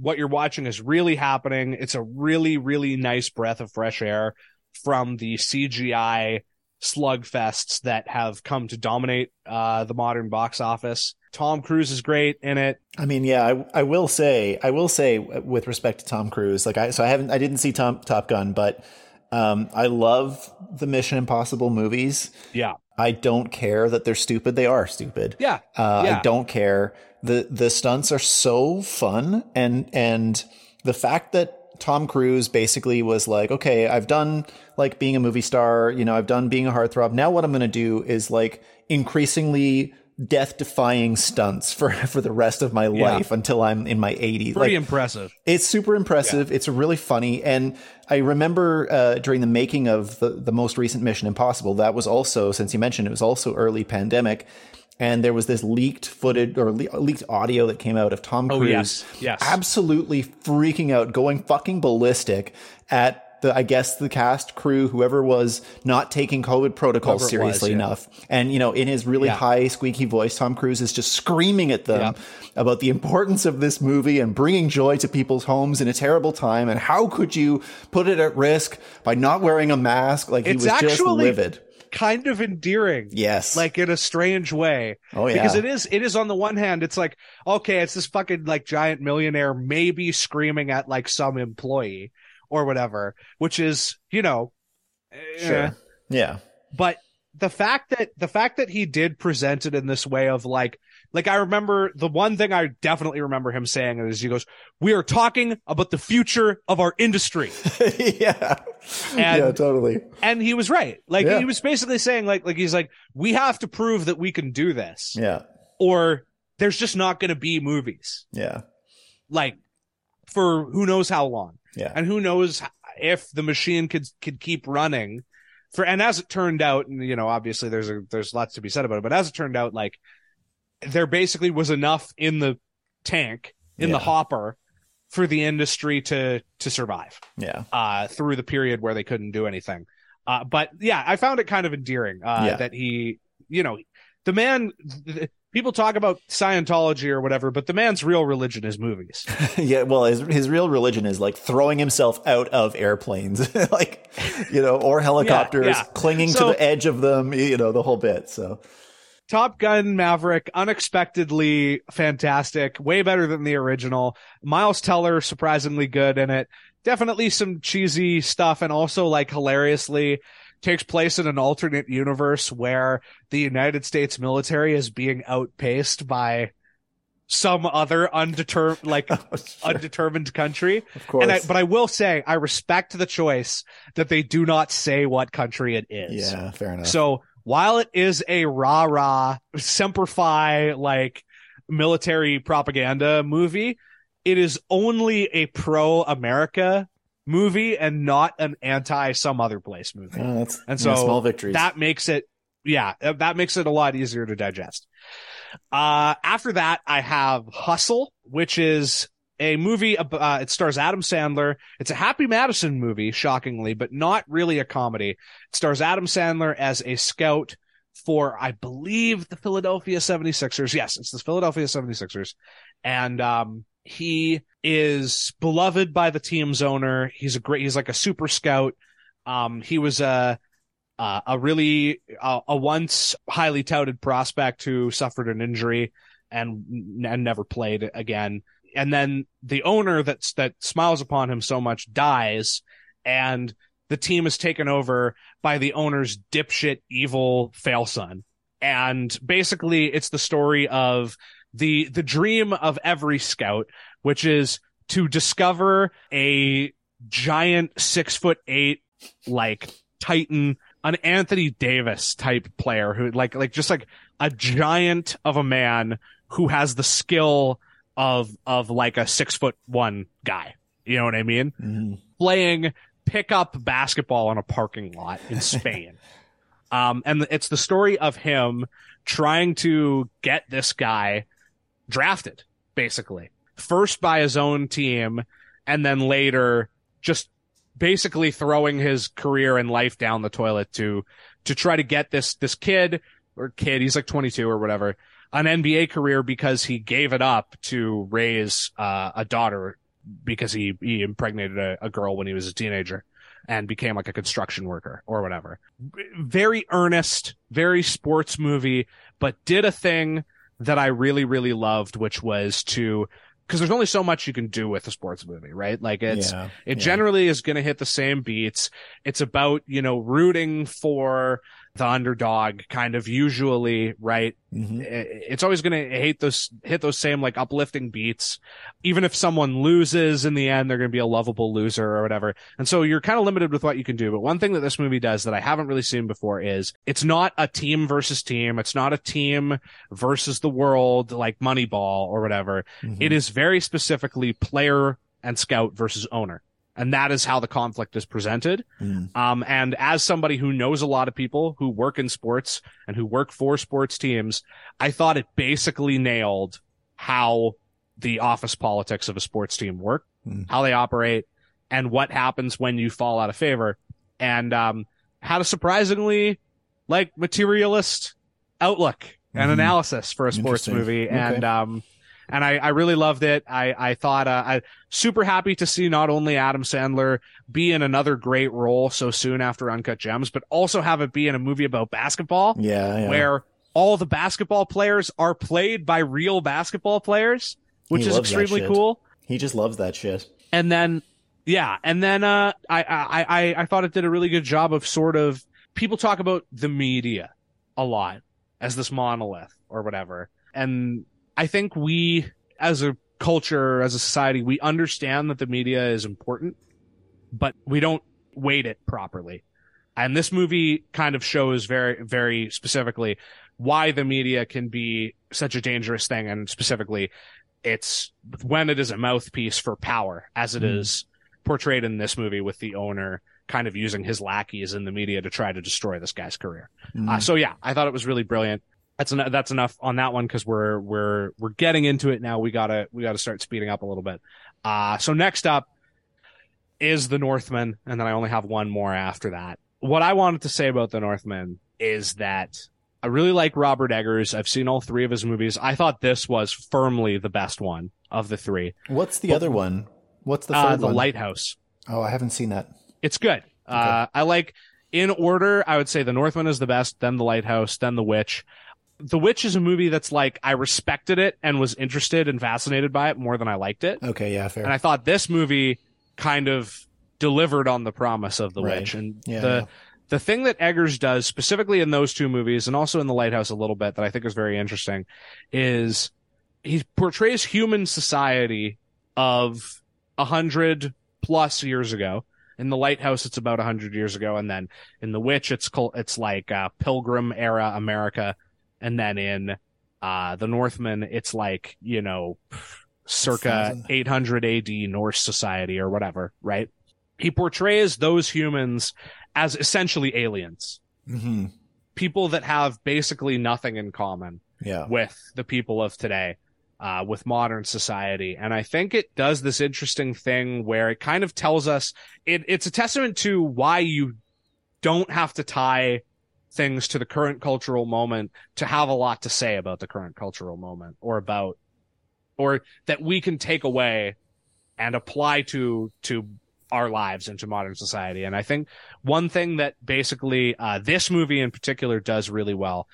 what you're watching is really happening. It's a really, really nice breath of fresh air from the CGI slugfests that have come to dominate uh, the modern box office. Tom Cruise is great in it. I mean, yeah, I, I will say, I will say, with respect to Tom Cruise, like I, so I haven't, I didn't see Tom Top Gun, but um, I love the Mission Impossible movies. Yeah, I don't care that they're stupid. They are stupid. Yeah. Uh, yeah. I don't care. the The stunts are so fun, and and the fact that Tom Cruise basically was like, okay, I've done like being a movie star, you know, I've done being a heartthrob. Now what I'm going to do is like increasingly death defying stunts for for the rest of my yeah. life until I'm in my 80s. Pretty like, impressive. It's super impressive. Yeah. It's really funny and I remember uh, during the making of the, the most recent Mission Impossible, that was also, since you mentioned, it was also early pandemic and there was this leaked footage or le- leaked audio that came out of Tom oh, Cruise, oh, yes. yes, absolutely freaking out, going fucking ballistic at the I guess the cast crew, whoever was not taking COVID protocols whoever seriously was, yeah. enough, and you know, in his really yeah. high squeaky voice, Tom Cruise is just screaming at them yeah. about the importance of this movie and bringing joy to people's homes in a terrible time, and how could you put it at risk by not wearing a mask? Like he was actually, just livid kind of endearing. Yes. Like in a strange way. Oh yeah. Because it is, it is on the one hand, it's like, okay, it's this fucking like giant millionaire maybe screaming at like some employee or whatever, which is, you know, eh. sure. Eh. Yeah. But the fact that, the fact that he did present it in this way of like, like I remember the one thing I definitely remember him saying is he goes, "We are talking about the future of our industry." yeah, and, yeah, totally. And he was right. Like yeah. he was basically saying, like, like he's like, "We have to prove that we can do this." Yeah. Or there's just not going to be movies. Yeah. Like for who knows how long. Yeah. And who knows if the machine could could keep running for and as it turned out and you know obviously there's a there's lots to be said about it but as it turned out like there basically was enough in the tank in yeah. the hopper for the industry to to survive. Yeah. Uh, through the period where they couldn't do anything. Uh, but yeah, I found it kind of endearing uh, yeah. that he, you know, the man. people talk about Scientology or whatever, but the man's real religion is movies. yeah, well, his his real religion is like throwing himself out of airplanes, like you know, or helicopters, yeah, yeah. clinging so, to the edge of them, you know, the whole bit. So Top Gun Maverick, unexpectedly fantastic, way better than the original. Miles Teller, surprisingly good in it. Definitely some cheesy stuff and also like hilariously takes place in an alternate universe where the United States military is being outpaced by some other undetermined, like oh, sure. undetermined country. Of course. And I, but I will say, I respect the choice that they do not say what country it is. Yeah, fair enough. So while it is a rah rah semper fi like military propaganda movie, it is only a pro America movie and not an anti some other place movie. Oh, and so yeah, small victories. that makes it, yeah, that makes it a lot easier to digest. Uh, after that, I have Hustle, which is a movie. Uh, it stars Adam Sandler. It's a Happy Madison movie, shockingly, but not really a comedy. It stars Adam Sandler as a scout for, I believe, the Philadelphia 76ers. Yes, it's the Philadelphia 76ers. And, um, he is beloved by the team's owner. He's a great, he's like a super scout. Um, he was a, uh, a really, uh, a once highly touted prospect who suffered an injury and, and never played again and then the owner that's that smiles upon him so much dies and the team is taken over by the owner's dipshit evil fail son. And basically it's the story of the the dream of every scout which is to discover a giant six foot eight like titan an Anthony Davis type player who like like just like a giant of a man who has the skill of of like a six foot one guy. You know what I mean? Mm-hmm. Playing pickup basketball in a parking lot in Spain. um, and it's the story of him trying to get this guy drafted, basically. First by his own team, and then later just basically throwing his career and life down the toilet to to try to get this this kid or kid, he's like 22 or whatever, an NBA career because he gave it up to raise uh, a daughter because he, he impregnated a, a girl when he was a teenager and became like a construction worker or whatever. Very earnest, very sports movie, but did a thing that I really, really loved, which was to because there's only so much you can do with a sports movie, right? Like it's yeah, it yeah. generally is going to hit the same beats. It's about, you know, rooting for the underdog kind of usually, right? Mm-hmm. It's always going to hate those, hit those same like uplifting beats. Even if someone loses in the end, they're going to be a lovable loser or whatever. And so you're kind of limited with what you can do. But one thing that this movie does that I haven't really seen before is it's not a team versus team. It's not a team versus the world like Moneyball or whatever. Mm-hmm. It is very specifically player and scout versus owner and that is how the conflict is presented. Mm. Um, and as somebody who knows a lot of people who work in sports and who work for sports teams, I thought it basically nailed how the office politics of a sports team work, mm. how they operate, and what happens when you fall out of favor, and um, had a surprisingly like materialist outlook and mm-hmm. analysis for a sports movie, okay. and um, and I, I really loved it. I, I thought, uh, I super happy to see not only Adam Sandler be in another great role so soon after Uncut Gems, but also have it be in a movie about basketball. Yeah, yeah. Where all the basketball players are played by real basketball players, which he is extremely cool. He just loves that shit. And then, yeah, and then uh, I, I I I thought it did a really good job of sort of people talk about the media a lot as this monolith or whatever, and I think we, as a culture, as a society, we understand that the media is important, but we don't weight it properly. And this movie kind of shows very, very specifically why the media can be such a dangerous thing. And specifically, it's when it is a mouthpiece for power, as it mm. is portrayed in this movie with the owner kind of using his lackeys in the media to try to destroy this guy's career. Mm. Uh, so yeah, I thought it was really brilliant that's enough, that's enough on that one because we're we're we're getting into it now. We gotta we gotta start speeding up a little bit. Uh so next up is the Northman, and then I only have one more after that. What I wanted to say about the Northman is that I really like Robert Eggers. I've seen all three of his movies. I thought this was firmly the best one of the three. What's the but, other one? What's the uh, the one? Lighthouse. Oh, I haven't seen that. It's good. Okay. Uh, I like in order. I would say the Northman is the best, then the Lighthouse, then the Witch. The Witch is a movie that's like I respected it and was interested and fascinated by it more than I liked it. Okay, yeah, fair. And I thought this movie kind of delivered on the promise of The right. Witch. And yeah, the yeah. the thing that Eggers does specifically in those two movies and also in The Lighthouse a little bit that I think is very interesting is he portrays human society of a hundred plus years ago. In the Lighthouse, it's about a hundred years ago, and then in the Witch, it's called, it's like uh, Pilgrim era America and then in uh, the Northman, it's like you know, circa 800 AD Norse society or whatever, right? He portrays those humans as essentially aliens, mm-hmm. people that have basically nothing in common yeah. with the people of today. Uh, with modern society. And I think it does this interesting thing where it kind of tells us it, it's a testament to why you don't have to tie things to the current cultural moment to have a lot to say about the current cultural moment or about or that we can take away and apply to to our lives into modern society and i think one thing that basically uh, this movie in particular does really well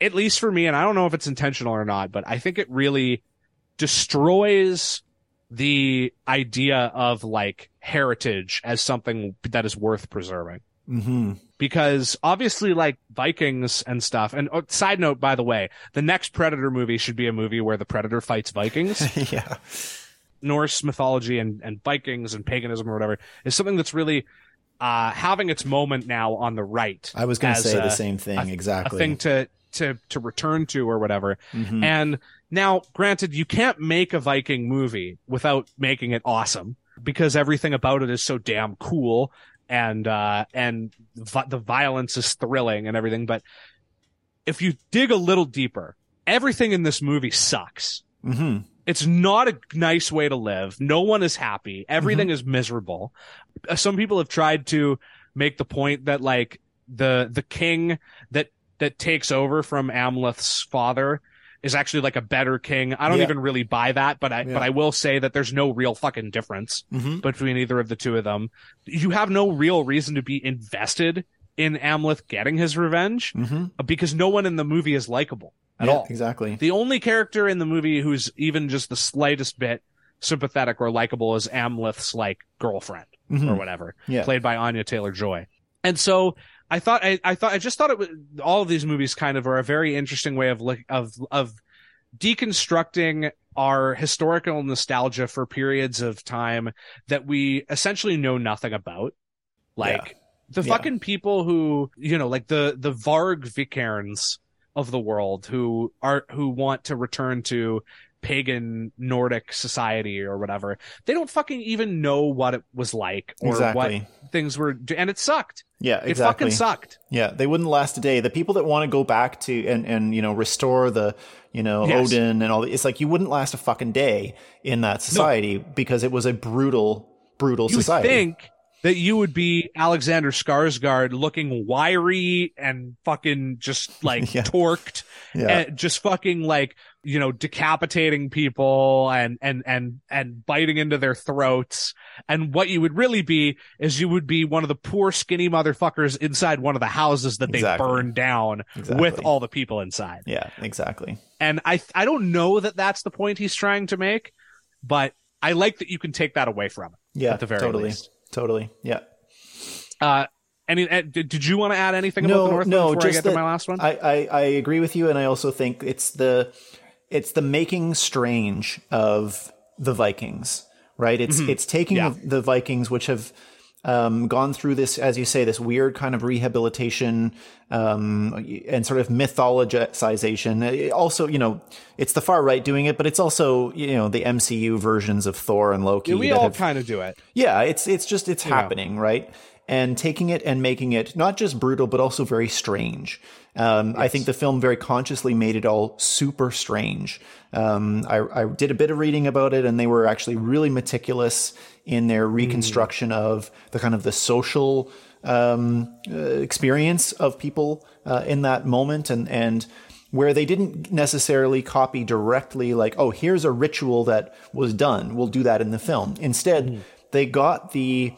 at least for me and i don't know if it's intentional or not but i think it really destroys the idea of like heritage as something that is worth preserving Mm-hmm. Because obviously, like Vikings and stuff. And oh, side note, by the way, the next Predator movie should be a movie where the Predator fights Vikings. yeah. Norse mythology and, and Vikings and paganism or whatever is something that's really uh, having its moment now on the right. I was going to say a, the same thing a, exactly. A thing to to to return to or whatever. Mm-hmm. And now, granted, you can't make a Viking movie without making it awesome because everything about it is so damn cool and uh and vi- the violence is thrilling and everything. But if you dig a little deeper, everything in this movie sucks. Mm-hmm. It's not a nice way to live. No one is happy. Everything mm-hmm. is miserable. Uh, some people have tried to make the point that like the the king that that takes over from Amleth's father is actually like a better king. I don't yeah. even really buy that, but I yeah. but I will say that there's no real fucking difference mm-hmm. between either of the two of them. You have no real reason to be invested in Amleth getting his revenge mm-hmm. because no one in the movie is likable at yeah, all. Exactly. The only character in the movie who's even just the slightest bit sympathetic or likable is Amleth's like girlfriend mm-hmm. or whatever, yeah. played by Anya Taylor Joy. And so I thought I, I thought I just thought it was all of these movies kind of are a very interesting way of look of of deconstructing our historical nostalgia for periods of time that we essentially know nothing about. Like yeah. the yeah. fucking people who, you know, like the the Varg Vikernes of the world who are who want to return to pagan Nordic society or whatever. They don't fucking even know what it was like or exactly. what things were, and it sucked. Yeah, exactly. It fucking sucked. Yeah, they wouldn't last a day. The people that want to go back to and and you know restore the you know yes. Odin and all. It's like you wouldn't last a fucking day in that society no. because it was a brutal, brutal society. you society. Think that you would be Alexander Skarsgård looking wiry and fucking just like yeah. torqued yeah. and just fucking like, you know, decapitating people and, and, and, and biting into their throats. And what you would really be is you would be one of the poor skinny motherfuckers inside one of the houses that they exactly. burned down exactly. with all the people inside. Yeah, exactly. And I, I don't know that that's the point he's trying to make, but I like that you can take that away from it. Yeah, at the very totally. least. Totally. Yeah. Uh, any, uh, did, did you want to add anything no, about the North no, before I get to my last one? I, I, I agree with you, and I also think it's the it's the making strange of the Vikings, right? It's mm-hmm. it's taking yeah. the Vikings, which have um, gone through this, as you say, this weird kind of rehabilitation um, and sort of mythologization. Also, you know, it's the far right doing it, but it's also you know the MCU versions of Thor and Loki. Yeah, we all kind of do it. Yeah, it's it's just it's yeah. happening, right? And taking it and making it not just brutal, but also very strange. Um, yes. I think the film very consciously made it all super strange. Um, I, I, did a bit of reading about it, and they were actually really meticulous in their hmm. reconstruction mm. of the kind of the social um, uh, experience of people uh, in that moment, and and where they didn't necessarily copy directly, like, oh, here's a ritual that was done. We'll do that in the film. Instead, mm. they got the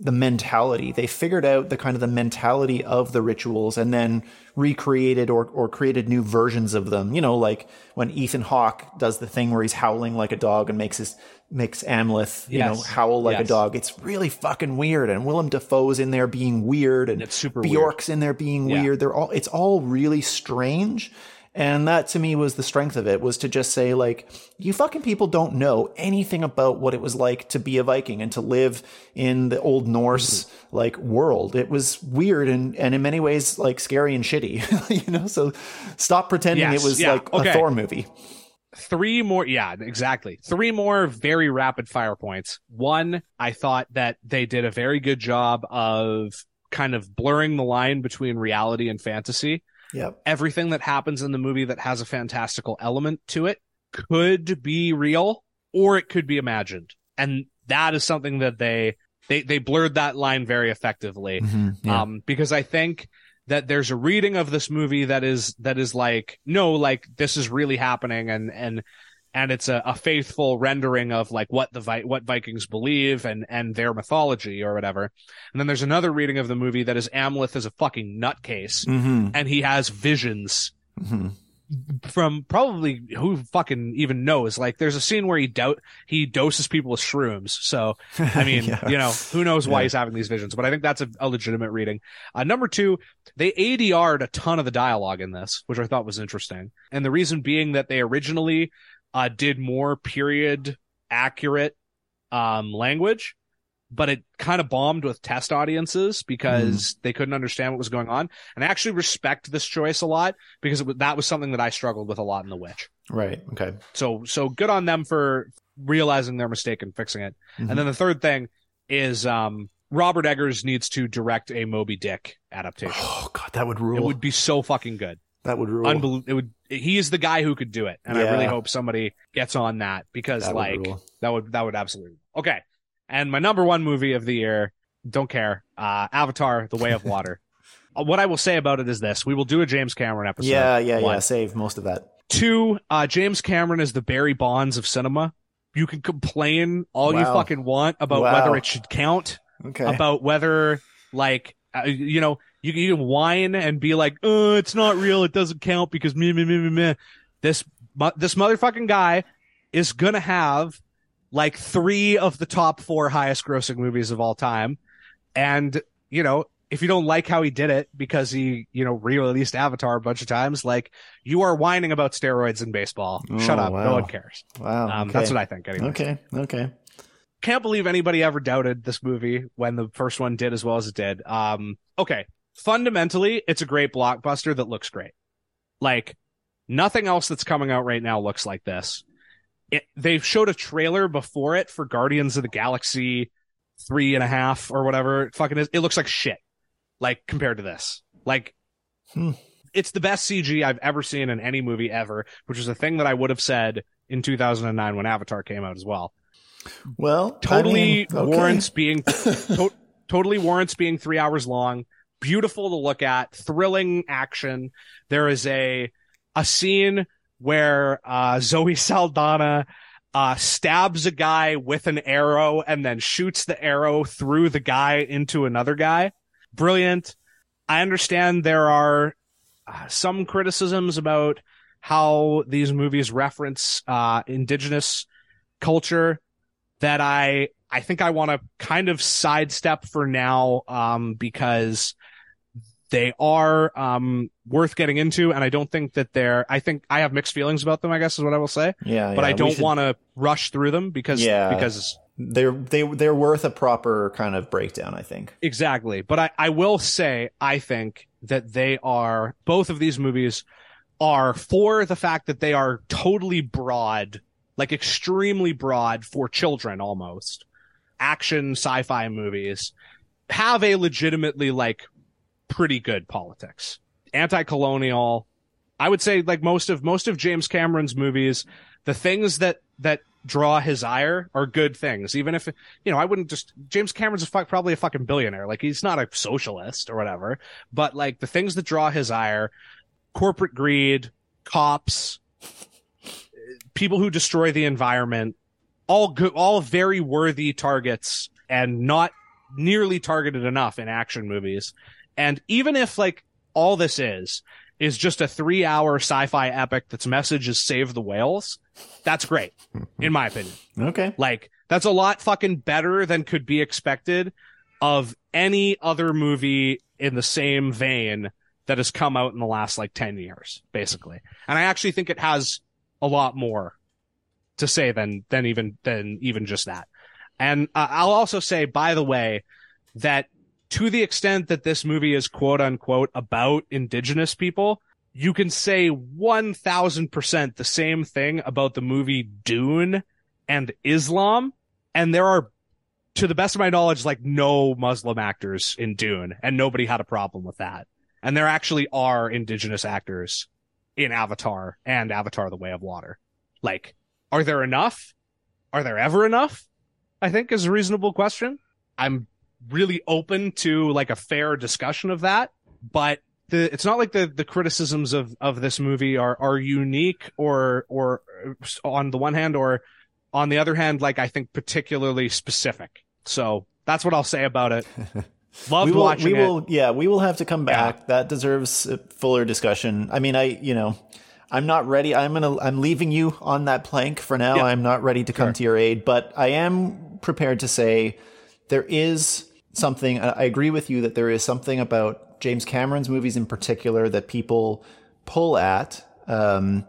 the mentality. They figured out the kind of the mentality of the rituals and then recreated or, or created new versions of them. You know, like when Ethan Hawke does the thing where he's howling like a dog and makes his, makes Amleth, you yes. know, howl like yes. a dog. It's really fucking weird. And Willem Dafoe's in there being weird and it's super Bjork's weird. in there being yeah. weird. They're all, it's all really strange. And that to me was the strength of it was to just say like, you fucking people don't know anything about what it was like to be a Viking and to live in the old Norse mm-hmm. like world. It was weird and, and in many ways like scary and shitty, you know? So stop pretending yes, it was yeah, like okay. a Thor movie. Three more, yeah, exactly. Three more very rapid fire points. One, I thought that they did a very good job of kind of blurring the line between reality and fantasy Yep. Everything that happens in the movie that has a fantastical element to it could be real or it could be imagined. And that is something that they they they blurred that line very effectively. Mm-hmm, yeah. Um because I think that there's a reading of this movie that is that is like no like this is really happening and and and it's a, a faithful rendering of like what the Vi- what Vikings believe and and their mythology or whatever. And then there's another reading of the movie that is Amleth is a fucking nutcase, mm-hmm. and he has visions. Mm-hmm. From probably who fucking even knows. Like, there's a scene where he doubt he doses people with shrooms. So, I mean, yeah. you know, who knows why yeah. he's having these visions? But I think that's a, a legitimate reading. Uh, number two, they ADR'd a ton of the dialogue in this, which I thought was interesting. And the reason being that they originally uh, did more period accurate um, language. but it kind of bombed with test audiences because mm. they couldn't understand what was going on. And I actually respect this choice a lot because was, that was something that I struggled with a lot in The Witch. Right. Okay. So, so good on them for realizing their mistake and fixing it. Mm-hmm. And then the third thing is, um, Robert Eggers needs to direct a Moby Dick adaptation. Oh God, that would rule. It would be so fucking good. That would rule. Unbel- it would. He is the guy who could do it, and yeah. I really hope somebody gets on that because, that like, would that would that would absolutely. Okay, and my number one movie of the year, don't care, uh, Avatar: The Way of Water. Uh, what I will say about it is this: we will do a James Cameron episode. Yeah, yeah, one. yeah. Save most of that. Two, uh, James Cameron is the Barry Bonds of cinema. You can complain all wow. you fucking want about wow. whether it should count. Okay. About whether, like, uh, you know, you, you can whine and be like, "Oh, it's not real. It doesn't count because me, me, me, me, me." This, this motherfucking guy is gonna have like three of the top four highest grossing movies of all time. And, you know, if you don't like how he did it because he, you know, re-released Avatar a bunch of times, like you are whining about steroids in baseball. Oh, Shut up. Wow. No one cares. Wow. Um, okay. That's what I think anyway. Okay. Okay. Can't believe anybody ever doubted this movie when the first one did as well as it did. Um, okay. Fundamentally, it's a great blockbuster that looks great. Like nothing else that's coming out right now looks like this it, they showed a trailer before it for Guardians of the Galaxy three and a half or whatever it fucking is. It looks like shit, like compared to this. Like, hmm. it's the best CG I've ever seen in any movie ever, which is a thing that I would have said in 2009 when Avatar came out as well. Well, totally I mean, okay. warrants being to- totally warrants being three hours long. Beautiful to look at, thrilling action. There is a a scene where uh, Zoe Saldana uh, stabs a guy with an arrow and then shoots the arrow through the guy into another guy. Brilliant. I understand there are uh, some criticisms about how these movies reference uh, indigenous culture that I I think I want to kind of sidestep for now um, because they are um, worth getting into, and I don't think that they're. I think I have mixed feelings about them. I guess is what I will say. Yeah, but yeah, I don't should... want to rush through them because yeah, because they're they they're worth a proper kind of breakdown. I think exactly. But I I will say I think that they are both of these movies are for the fact that they are totally broad, like extremely broad for children almost. Action sci-fi movies have a legitimately like pretty good politics. Anti-colonial. I would say like most of most of James Cameron's movies, the things that that draw his ire are good things. Even if you know, I wouldn't just James Cameron's a fuck, probably a fucking billionaire. Like he's not a socialist or whatever. But like the things that draw his ire, corporate greed, cops, people who destroy the environment, all good, all very worthy targets and not nearly targeted enough in action movies. And even if like all this is is just a three hour sci-fi epic that's message is save the whales, that's great, in my opinion. Okay. Like that's a lot fucking better than could be expected of any other movie in the same vein that has come out in the last like 10 years, basically. And I actually think it has a lot more to say than, than even, than even just that. And uh, I'll also say, by the way, that to the extent that this movie is quote unquote about indigenous people, you can say 1000% the same thing about the movie Dune and Islam. And there are, to the best of my knowledge, like no Muslim actors in Dune and nobody had a problem with that. And there actually are indigenous actors in Avatar and Avatar the Way of Water. Like, are there enough? Are there ever enough? I think is a reasonable question. I'm really open to like a fair discussion of that, but the, it's not like the, the criticisms of, of this movie are, are unique or, or uh, on the one hand, or on the other hand, like I think particularly specific. So that's what I'll say about it. Loved we will, watching we will. Yeah, we will have to come back. Yeah. That deserves a fuller discussion. I mean, I, you know, I'm not ready. I'm gonna, I'm leaving you on that plank for now. Yeah. I'm not ready to come sure. to your aid, but I am prepared to say there is something. I agree with you that there is something about James Cameron's movies in particular that people pull at. Um,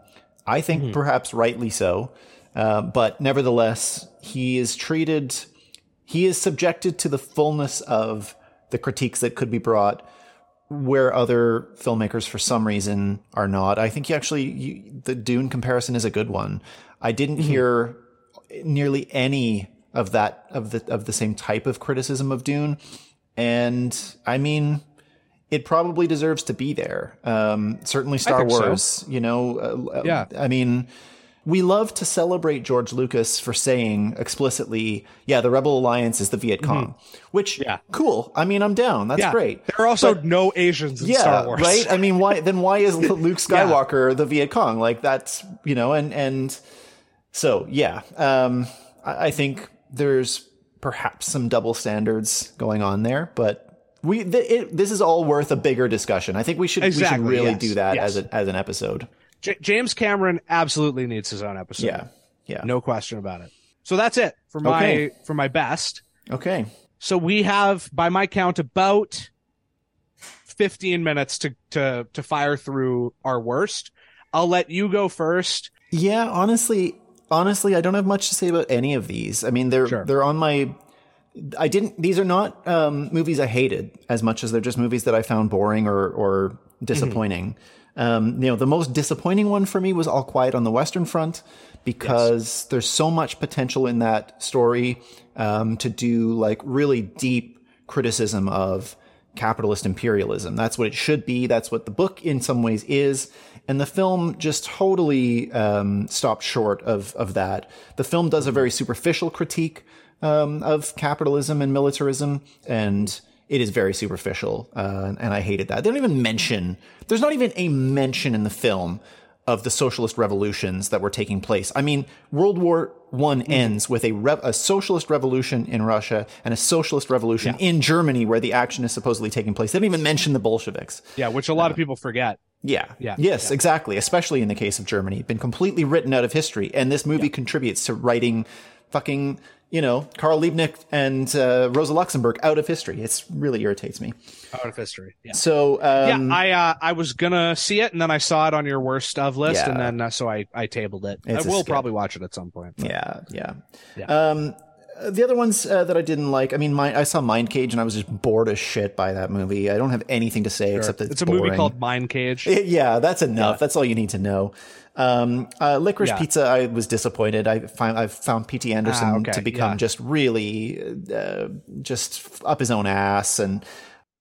I think mm-hmm. perhaps rightly so, uh, but nevertheless, he is treated. he is subjected to the fullness of the critiques that could be brought where other filmmakers for some reason are not. I think you actually you, the Dune comparison is a good one. I didn't mm-hmm. hear nearly any of that of the of the same type of criticism of Dune, and I mean, it probably deserves to be there. Um, certainly, Star Wars. So. You know, uh, yeah. I mean, we love to celebrate George Lucas for saying explicitly, yeah, the Rebel Alliance is the Viet Cong, mm-hmm. which, yeah. cool. I mean, I'm down. That's yeah. great. There are also but, no Asians in yeah, Star Wars. Right? I mean, why, then why is Luke Skywalker yeah. the Viet Cong? Like that's, you know, and, and so, yeah, um, I, I think there's perhaps some double standards going on there, but we th- it, this is all worth a bigger discussion. I think we should exactly, we should really yes, do that yes. as a, as an episode. J- James Cameron absolutely needs his own episode. Yeah, yeah, no question about it. So that's it for my okay. for my best. Okay. So we have, by my count, about fifteen minutes to to to fire through our worst. I'll let you go first. Yeah, honestly, honestly, I don't have much to say about any of these. I mean, they're sure. they're on my. I didn't. These are not um, movies I hated as much as they're just movies that I found boring or or disappointing. Mm-hmm. Um, you know, the most disappointing one for me was All Quiet on the Western Front because yes. there's so much potential in that story um, to do like really deep criticism of capitalist imperialism. That's what it should be. That's what the book in some ways is. And the film just totally um, stopped short of, of that. The film does a very superficial critique um, of capitalism and militarism and it is very superficial, uh, and I hated that. They don't even mention. There's not even a mention in the film of the socialist revolutions that were taking place. I mean, World War One mm-hmm. ends with a, rev- a socialist revolution in Russia and a socialist revolution yeah. in Germany, where the action is supposedly taking place. They don't even mention the Bolsheviks. Yeah, which a lot uh, of people forget. Yeah. Yeah. Yes, yeah. exactly. Especially in the case of Germany, been completely written out of history, and this movie yeah. contributes to writing fucking you know, Karl Liebknecht and uh, Rosa Luxemburg out of history. It's really irritates me. Out of history. Yeah. So um, yeah, I uh, I was gonna see it, and then I saw it on your worst of list, yeah. and then uh, so I I tabled it. It's I will probably watch it at some point. But. Yeah, yeah. yeah. Um, the other ones uh, that I didn't like, I mean, my, I saw Mind Cage and I was just bored as shit by that movie. I don't have anything to say sure. except that it's, it's a boring. movie called Mind Cage. It, yeah, that's enough. Yeah. That's all you need to know. Um, uh, Licorice yeah. Pizza, I was disappointed. I find I found P.T. Anderson ah, okay. to become yeah. just really uh, just up his own ass and.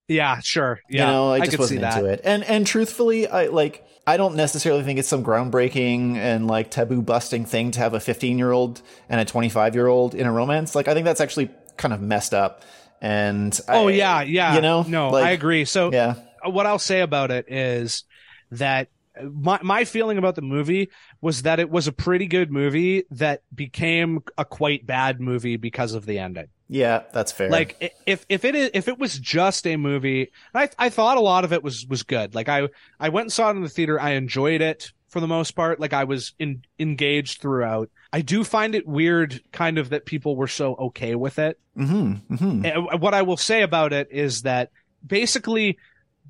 Yeah, sure. Yeah, you know, I just I wasn't into that. it. And and truthfully, I like I don't necessarily think it's some groundbreaking and like taboo busting thing to have a 15 year old and a 25 year old in a romance. Like I think that's actually kind of messed up. And oh I, yeah, yeah, you know, no, like, I agree. So yeah, uh, what I'll say about it is that my my feeling about the movie was that it was a pretty good movie that became a quite bad movie because of the ending. Yeah, that's fair. Like if if it is if it was just a movie, I I thought a lot of it was was good. Like I I went and saw it in the theater. I enjoyed it for the most part. Like I was in, engaged throughout. I do find it weird, kind of, that people were so okay with it. Mm-hmm, mm-hmm. What I will say about it is that basically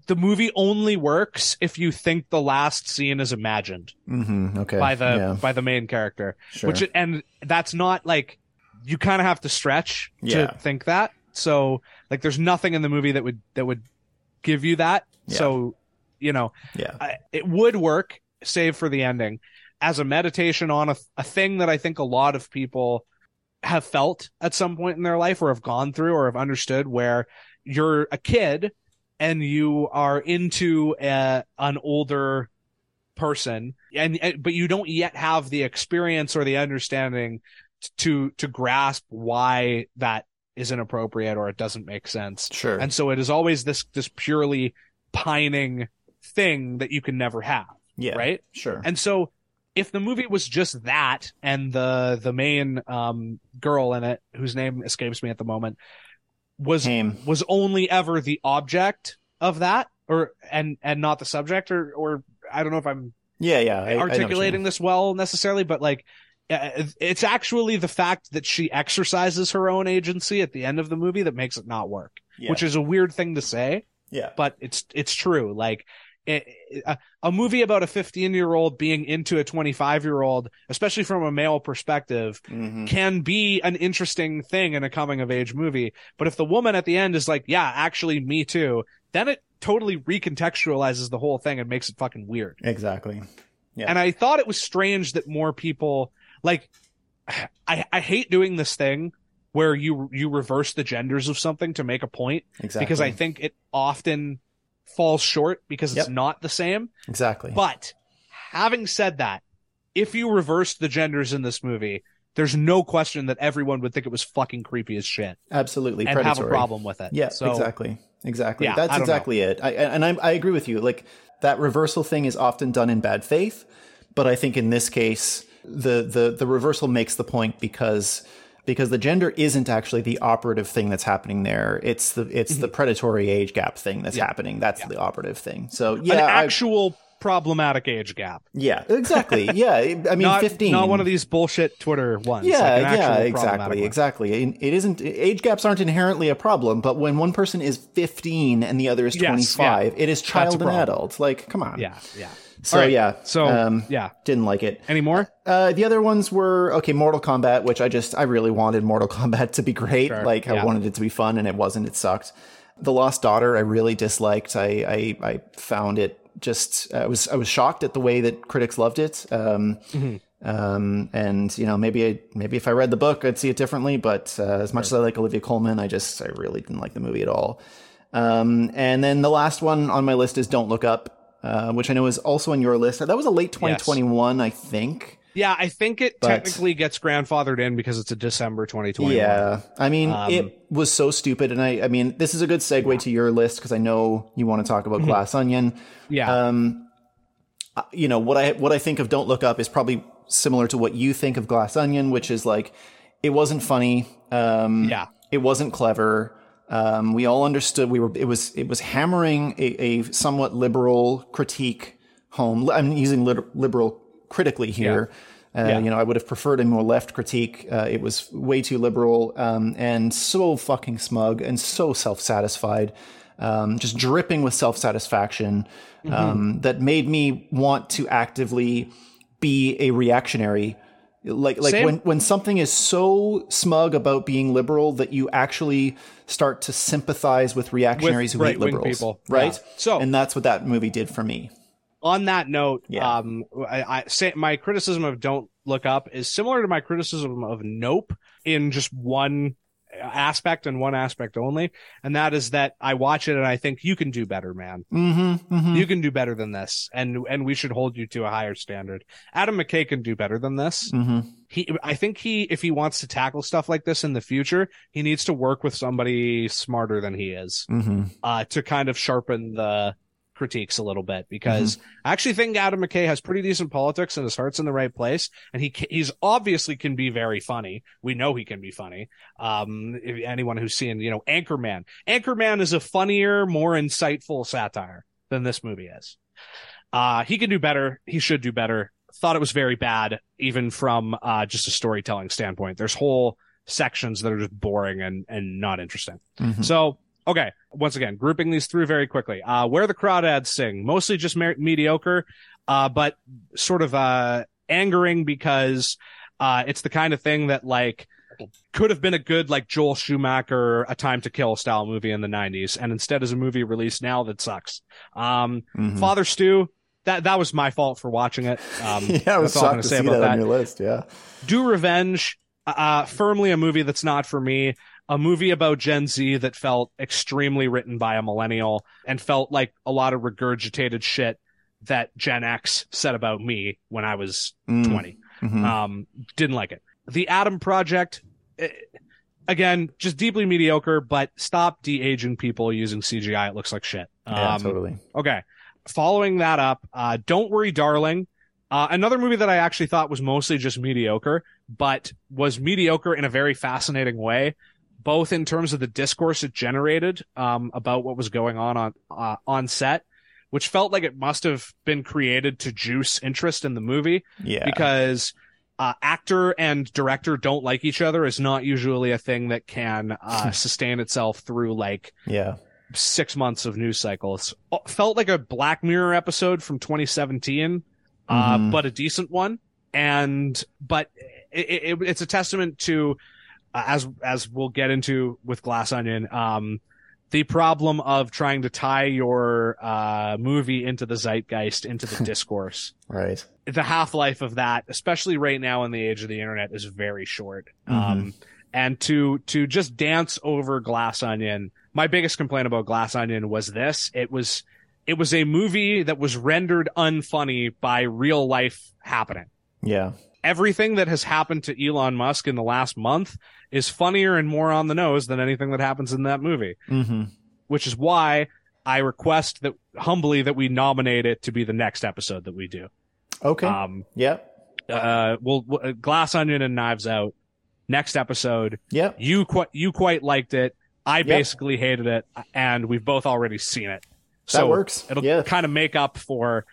the movie only works if you think the last scene is imagined mm-hmm. okay. by the yeah. by the main character, sure. which and that's not like you kind of have to stretch yeah. to think that. So like, there's nothing in the movie that would that would give you that. Yeah. So you know, yeah, I, it would work, save for the ending, as a meditation on a, a thing that I think a lot of people have felt at some point in their life or have gone through or have understood where you're a kid and you are into a, an older person and but you don't yet have the experience or the understanding to to grasp why that is inappropriate or it doesn't make sense. Sure. And so it is always this this purely pining thing that you can never have. Yeah. Right? Sure. And so if the movie was just that and the the main um girl in it whose name escapes me at the moment was was only ever the object of that or and and not the subject or or I don't know if I'm yeah yeah I, articulating I this well necessarily but like it's actually the fact that she exercises her own agency at the end of the movie that makes it not work yeah. which is a weird thing to say yeah but it's it's true like a, a movie about a 15 year old being into a 25 year old, especially from a male perspective, mm-hmm. can be an interesting thing in a coming of age movie. But if the woman at the end is like, yeah, actually me too, then it totally recontextualizes the whole thing and makes it fucking weird. Exactly. Yeah. And I thought it was strange that more people like I I hate doing this thing where you you reverse the genders of something to make a point exactly. because I think it often falls short because it's yep. not the same. Exactly. But having said that, if you reversed the genders in this movie, there's no question that everyone would think it was fucking creepy as shit. Absolutely, and predatory. have a problem with it. Yeah, so, exactly, exactly. Yeah, That's exactly know. it. I, and I, I agree with you. Like that reversal thing is often done in bad faith, but I think in this case, the the the reversal makes the point because because the gender isn't actually the operative thing that's happening there. It's the it's mm-hmm. the predatory age gap thing that's yeah. happening. That's yeah. the operative thing. So yeah, an actual I, problematic age gap. Yeah, exactly. yeah, I mean, not, fifteen, not one of these bullshit Twitter ones. Yeah, like yeah, exactly, exactly. It isn't age gaps aren't inherently a problem, but when one person is fifteen and the other is twenty five, yes, yeah. it is child and adult. Like, come on. Yeah, yeah. So right. yeah, so um, yeah, didn't like it. Any more? Uh, the other ones were okay. Mortal Kombat, which I just I really wanted Mortal Kombat to be great. Sure. Like I yeah. wanted it to be fun, and it wasn't. It sucked. The Lost Daughter, I really disliked. I I, I found it just I was I was shocked at the way that critics loved it. Um, mm-hmm. um, and you know maybe I, maybe if I read the book, I'd see it differently. But uh, as much sure. as I like Olivia Colman, I just I really didn't like the movie at all. Um, and then the last one on my list is Don't Look Up. Uh, which I know is also on your list. That was a late 2021, yes. I think. Yeah, I think it but, technically gets grandfathered in because it's a December 2021. Yeah, I mean, um, it was so stupid, and I, I mean, this is a good segue yeah. to your list because I know you want to talk about mm-hmm. Glass Onion. Yeah. Um, uh, you know what I what I think of Don't Look Up is probably similar to what you think of Glass Onion, which is like it wasn't funny. Um, yeah. It wasn't clever. Um, we all understood we were it was it was hammering a, a somewhat liberal critique home. I'm using liberal critically here. Yeah. Uh, yeah. You know, I would have preferred a more left critique. Uh, it was way too liberal um, and so fucking smug and so self satisfied, um, just dripping with self satisfaction mm-hmm. Um, that made me want to actively be a reactionary like like Same. when when something is so smug about being liberal that you actually start to sympathize with reactionaries with who hate liberals, people. right? Yeah. So and that's what that movie did for me. On that note, yeah. um, I, I say my criticism of Don't Look Up is similar to my criticism of Nope in just one aspect and one aspect only, and that is that I watch it and I think you can do better, man. Mm-hmm, mm-hmm. You can do better than this, and and we should hold you to a higher standard. Adam McKay can do better than this. Mm-hmm. He, I think he, if he wants to tackle stuff like this in the future, he needs to work with somebody smarter than he is, mm-hmm. uh, to kind of sharpen the critiques a little bit because mm-hmm. I actually think Adam McKay has pretty decent politics and his heart's in the right place. And he, he's obviously can be very funny. We know he can be funny. Um, anyone who's seen, you know, Anchorman, Anchorman is a funnier, more insightful satire than this movie is. Uh, he can do better. He should do better. Thought it was very bad, even from, uh, just a storytelling standpoint. There's whole sections that are just boring and, and not interesting. Mm-hmm. So Okay, once again, grouping these through very quickly. Uh, where the crawdads sing, mostly just me- mediocre, uh, but sort of uh, angering because uh, it's the kind of thing that like could have been a good like Joel Schumacher A Time to Kill style movie in the 90s, and instead is a movie released now that sucks. Um, mm-hmm. Father Stew, that that was my fault for watching it. Um, yeah, I was shocked to see that, that on your list. Yeah, Do Revenge, uh, firmly a movie that's not for me a movie about Gen Z that felt extremely written by a millennial and felt like a lot of regurgitated shit that Gen X said about me when I was mm. 20. Mm-hmm. Um, didn't like it. The Adam Project, it, eh, again, just deeply mediocre, but stop de-aging people using CGI. It looks like shit. Yeah, um, totally. Okay. Following that up, uh, Don't Worry, Darling. Uh, another movie that I actually thought was mostly just mediocre, but was mediocre in a very fascinating way both in terms of the discourse it generated um, about what was going on on uh, on set, which felt like it must have been created to juice interest in the movie. Yeah, because uh, actor and director don't like each other is not usually a thing that can uh, sustain itself through like yeah six months of news cycles. Felt like a Black Mirror episode from 2017, uh, mm-hmm. uh, but a decent one. And but it, it, it's a testament to uh, as as we'll get into with Glass Onion. Um, the problem of trying to tie your uh, movie into the zeitgeist, into the discourse. right. The half life of that, especially right now in the age of the internet, is very short. Mm-hmm. Um, and to to just dance over Glass Onion. My biggest complaint about Glass Onion was this: it was it was a movie that was rendered unfunny by real life happening. Yeah. Everything that has happened to Elon Musk in the last month is funnier and more on the nose than anything that happens in that movie. Mm-hmm. Which is why I request that humbly that we nominate it to be the next episode that we do. Okay. Um, yeah. Uh, we'll, uh, Glass Onion and Knives Out next episode. Yeah. You quite you quite liked it. I yep. basically hated it, and we've both already seen it. So that works. It'll yeah. kind of make up for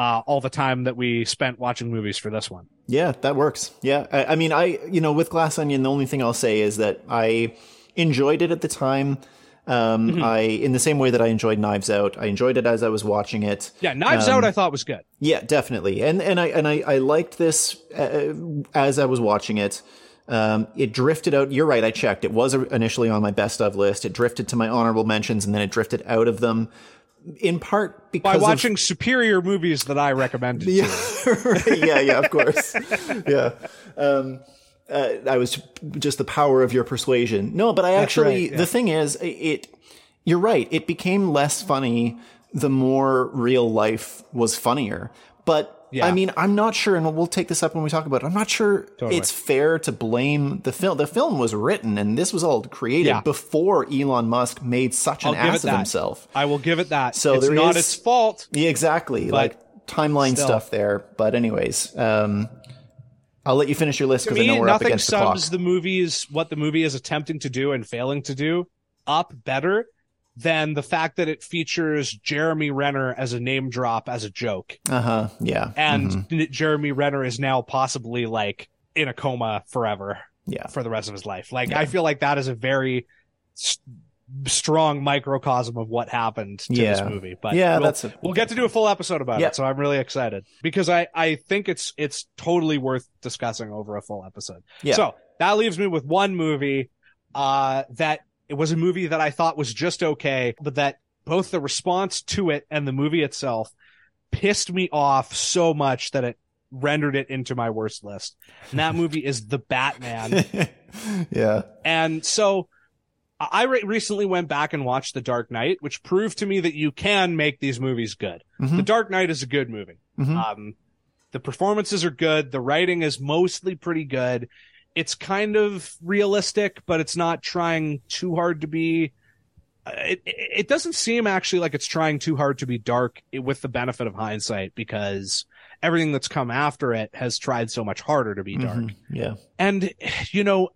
uh, all the time that we spent watching movies for this one. Yeah, that works. Yeah, I, I, mean, I you know, with Glass Onion, the only thing I'll say is that I enjoyed it at the time. Um, mm-hmm. I in the same way that I enjoyed Knives Out, I enjoyed it as I was watching it. Yeah, Knives um, Out, I thought was good. Yeah, definitely, and and I and I, I liked this uh, as I was watching it. Um, it drifted out. You're right. I checked. It was initially on my best of list. It drifted to my honorable mentions, and then it drifted out of them in part because by watching of, superior movies that I recommended. Yeah, yeah, yeah, of course. yeah. Um, uh, I was just the power of your persuasion. No, but I That's actually, right, yeah. the thing is, it, you're right. It became less funny the more real life was funnier. But yeah. I mean, I'm not sure, and we'll take this up when we talk about it. I'm not sure totally. it's fair to blame the film. The film was written and this was all created yeah. before Elon Musk made such an ass of himself. I will give it that. So it's there not is, its fault. Yeah, exactly. Like timeline still. stuff there. But anyways, um, I'll let you finish your list because I know we're up against the clock. Nothing sums the movies what the movie is attempting to do and failing to do up better than the fact that it features Jeremy Renner as a name drop as a joke. Uh huh. Yeah. And mm-hmm. Jeremy Renner is now possibly like in a coma forever. Yeah. For the rest of his life. Like, yeah. I feel like that is a very st- strong microcosm of what happened to yeah. this movie. But yeah, we'll, that's a... we'll get to do a full episode about yeah. it. So I'm really excited because I, I think it's, it's totally worth discussing over a full episode. Yeah. So that leaves me with one movie, uh, that it was a movie that I thought was just okay, but that both the response to it and the movie itself pissed me off so much that it rendered it into my worst list. And that movie is The Batman. yeah. And so I re- recently went back and watched The Dark Knight, which proved to me that you can make these movies good. Mm-hmm. The Dark Knight is a good movie. Mm-hmm. Um, the performances are good. The writing is mostly pretty good it's kind of realistic, but it's not trying too hard to be. Uh, it, it doesn't seem actually like it's trying too hard to be dark with the benefit of hindsight because everything that's come after it has tried so much harder to be dark. Mm-hmm. Yeah. And, you know,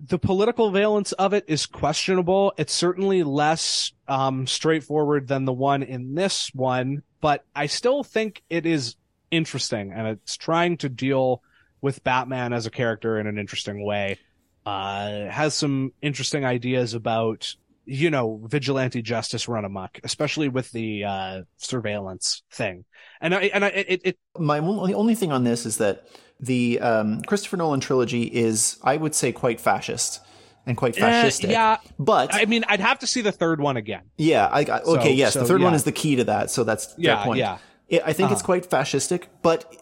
the political valence of it is questionable. It's certainly less um, straightforward than the one in this one, but I still think it is interesting and it's trying to deal with Batman as a character in an interesting way. Uh, has some interesting ideas about, you know, vigilante justice run amok, especially with the, uh, surveillance thing. And I, and I, it, it, my only, only thing on this is that the, um, Christopher Nolan trilogy is, I would say, quite fascist and quite eh, fascistic. Uh, yeah, but I mean, I'd have to see the third one again. Yeah, I got okay. So, yes, so, the third yeah. one is the key to that. So that's yeah, point. Yeah, it, I think uh-huh. it's quite fascistic, but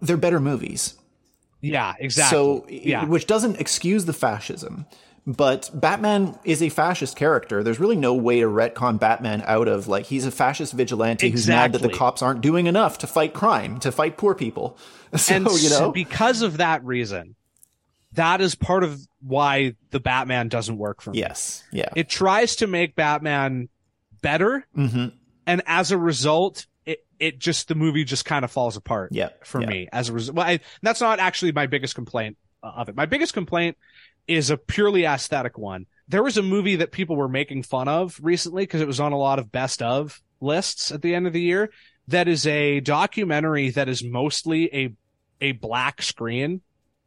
they're better movies. Yeah, exactly. So, yeah. which doesn't excuse the fascism, but Batman is a fascist character. There's really no way to retcon Batman out of like he's a fascist vigilante exactly. who's mad that the cops aren't doing enough to fight crime, to fight poor people. So, and you know, because of that reason, that is part of why the Batman doesn't work for me. Yes. Yeah. It tries to make Batman better. Mm-hmm. And as a result, it just the movie just kind of falls apart. Yeah, for yeah. me as a result. Well, I, that's not actually my biggest complaint uh, of it. My biggest complaint is a purely aesthetic one. There was a movie that people were making fun of recently because it was on a lot of best of lists at the end of the year. That is a documentary that is mostly a a black screen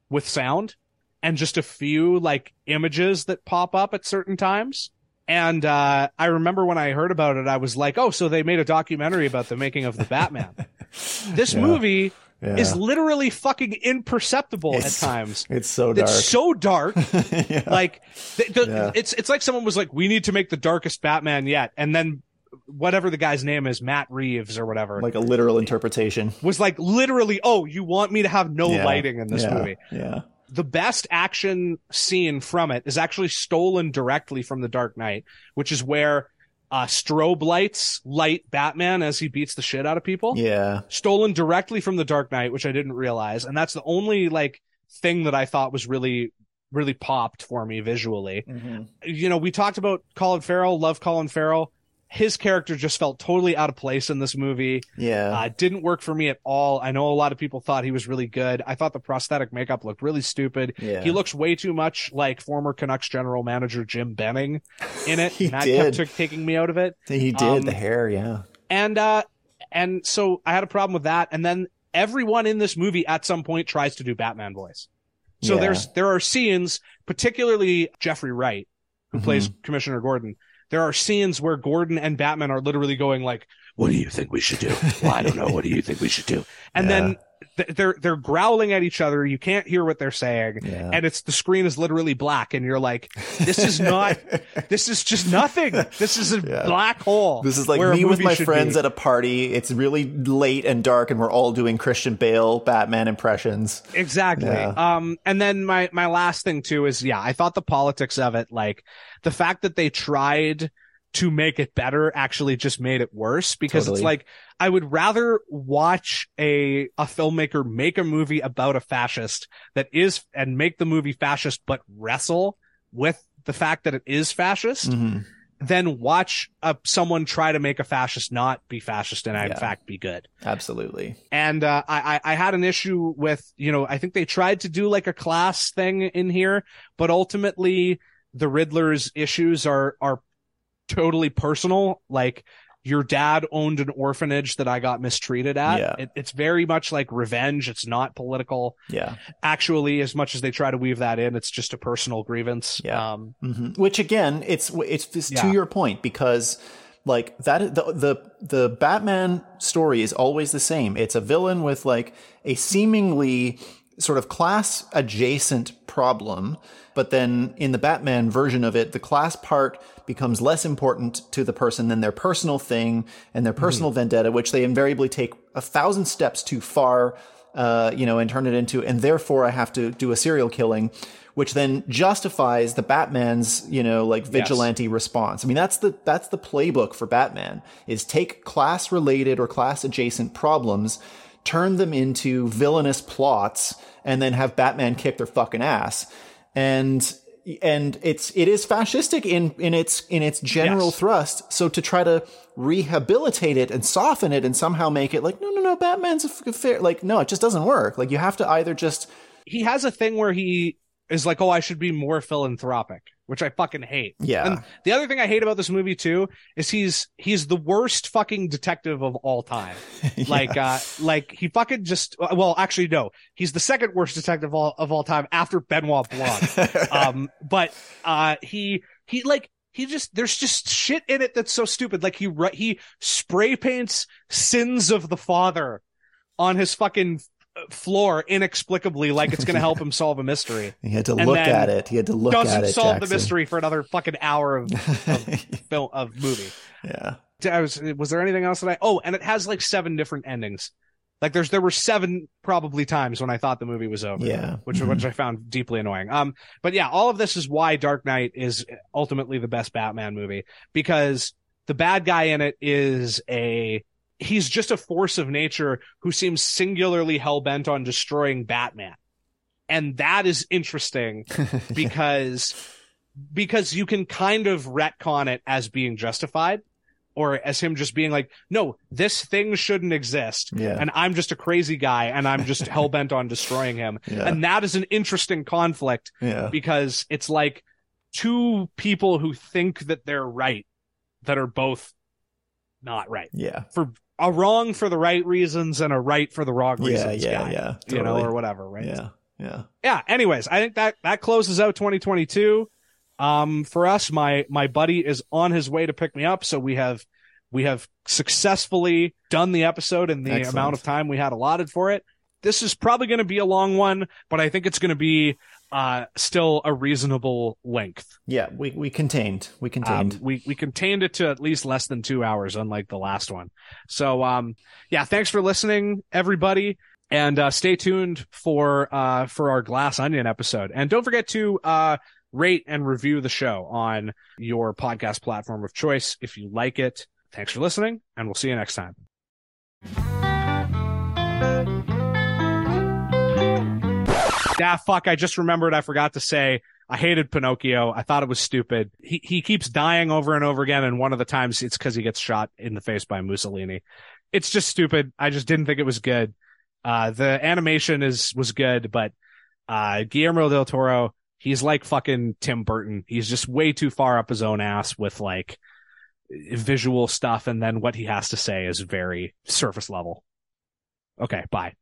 with sound and just a few like images that pop up at certain times. And uh, I remember when I heard about it, I was like, "Oh, so they made a documentary about the making of the Batman." this yeah. movie yeah. is literally fucking imperceptible it's, at times. It's so dark. It's so dark. yeah. Like the, the, yeah. it's it's like someone was like, "We need to make the darkest Batman yet," and then whatever the guy's name is, Matt Reeves or whatever, like a literal interpretation, was like literally, "Oh, you want me to have no lighting in this movie?" Yeah the best action scene from it is actually stolen directly from The Dark Knight, which is where uh, strobe lights light Batman as he beats the shit out of people. Yeah. Stolen directly from The Dark Knight, which I didn't realize. And that's the only like thing that I thought was really, really popped for me visually. Mm-hmm. You know, we talked about Colin Farrell, love Colin Farrell his character just felt totally out of place in this movie. Yeah. Uh, didn't work for me at all. I know a lot of people thought he was really good. I thought the prosthetic makeup looked really stupid. Yeah. He looks way too much like former Canucks general manager Jim Benning in it. he that did. kept t- taking me out of it. He did. Um, the hair, yeah. And, uh, and so I had a problem with that. And then everyone in this movie at some point tries to do Batman voice. So yeah. there's, there are scenes, particularly Jeffrey Wright, who mm-hmm. plays Commissioner Gordon there are scenes where Gordon and Batman are literally going like, "What do you think we should do? Well, I don't know. What do you think we should do?" And yeah. then they're they're growling at each other. You can't hear what they're saying, yeah. and it's the screen is literally black, and you're like, "This is not. this is just nothing. This is a yeah. black hole." This is like me with my friends be. at a party. It's really late and dark, and we're all doing Christian Bale Batman impressions. Exactly. Um, and then my my last thing too is yeah, I thought the politics of it, like the fact that they tried to make it better actually just made it worse because totally. it's like I would rather watch a a filmmaker make a movie about a fascist that is and make the movie fascist but wrestle with the fact that it is fascist mm-hmm. than watch a, someone try to make a fascist not be fascist and yeah. in fact be good. Absolutely. And uh, I I had an issue with you know I think they tried to do like a class thing in here, but ultimately the Riddler's issues are are totally personal. Like your dad owned an orphanage that I got mistreated at. Yeah. It, it's very much like revenge. It's not political. Yeah. Actually, as much as they try to weave that in, it's just a personal grievance. Yeah. Um, mm-hmm. Which again, it's, it's, it's yeah. to your point because like that, the, the, the Batman story is always the same. It's a villain with like a seemingly sort of class adjacent problem. But then in the Batman version of it, the class part becomes less important to the person than their personal thing and their personal mm-hmm. vendetta, which they invariably take a thousand steps too far, uh, you know, and turn it into, and therefore I have to do a serial killing, which then justifies the Batman's, you know, like vigilante yes. response. I mean, that's the, that's the playbook for Batman is take class related or class adjacent problems, turn them into villainous plots, and then have Batman kick their fucking ass. And and it's it is fascistic in in its in its general yes. thrust. So to try to rehabilitate it and soften it and somehow make it like no no no Batman's a fair like no it just doesn't work. Like you have to either just he has a thing where he is like oh I should be more philanthropic which I fucking hate. Yeah. And the other thing I hate about this movie too is he's he's the worst fucking detective of all time. yeah. Like uh like he fucking just well actually no, he's the second worst detective of all, of all time after Benoit Blanc. um but uh he he like he just there's just shit in it that's so stupid. Like he he spray paints sins of the father on his fucking floor inexplicably like it's going to help him solve a mystery. He had to and look at it. He had to look at it. Doesn't solve the mystery for another fucking hour of, of film of movie. Yeah. I was was there anything else that I Oh, and it has like seven different endings. Like there's there were seven probably times when I thought the movie was over. Yeah. Which mm-hmm. which I found deeply annoying. Um but yeah, all of this is why Dark Knight is ultimately the best Batman movie because the bad guy in it is a he's just a force of nature who seems singularly hell bent on destroying Batman. And that is interesting because because you can kind of retcon it as being justified or as him just being like, no, this thing shouldn't exist. Yeah. And I'm just a crazy guy and I'm just hell bent on destroying him. Yeah. And that is an interesting conflict yeah. because it's like two people who think that they're right that are both not right. Yeah. For a wrong for the right reasons and a right for the wrong reasons. Yeah, yeah, guy, yeah. Totally. You know, or whatever, right? Yeah, yeah. Yeah. Anyways, I think that that closes out 2022. Um, for us, my my buddy is on his way to pick me up, so we have we have successfully done the episode in the Excellent. amount of time we had allotted for it. This is probably going to be a long one, but I think it's going to be uh, still a reasonable length. Yeah, we, we contained. We contained. Um, we we contained it to at least less than two hours, unlike the last one. So um, yeah, thanks for listening, everybody, and uh, stay tuned for uh for our Glass Onion episode. And don't forget to uh rate and review the show on your podcast platform of choice if you like it. Thanks for listening, and we'll see you next time. Ah, fuck. I just remembered I forgot to say I hated Pinocchio. I thought it was stupid. He, he keeps dying over and over again. And one of the times it's because he gets shot in the face by Mussolini. It's just stupid. I just didn't think it was good. Uh, the animation is, was good, but, uh, Guillermo del Toro, he's like fucking Tim Burton. He's just way too far up his own ass with like visual stuff. And then what he has to say is very surface level. Okay. Bye.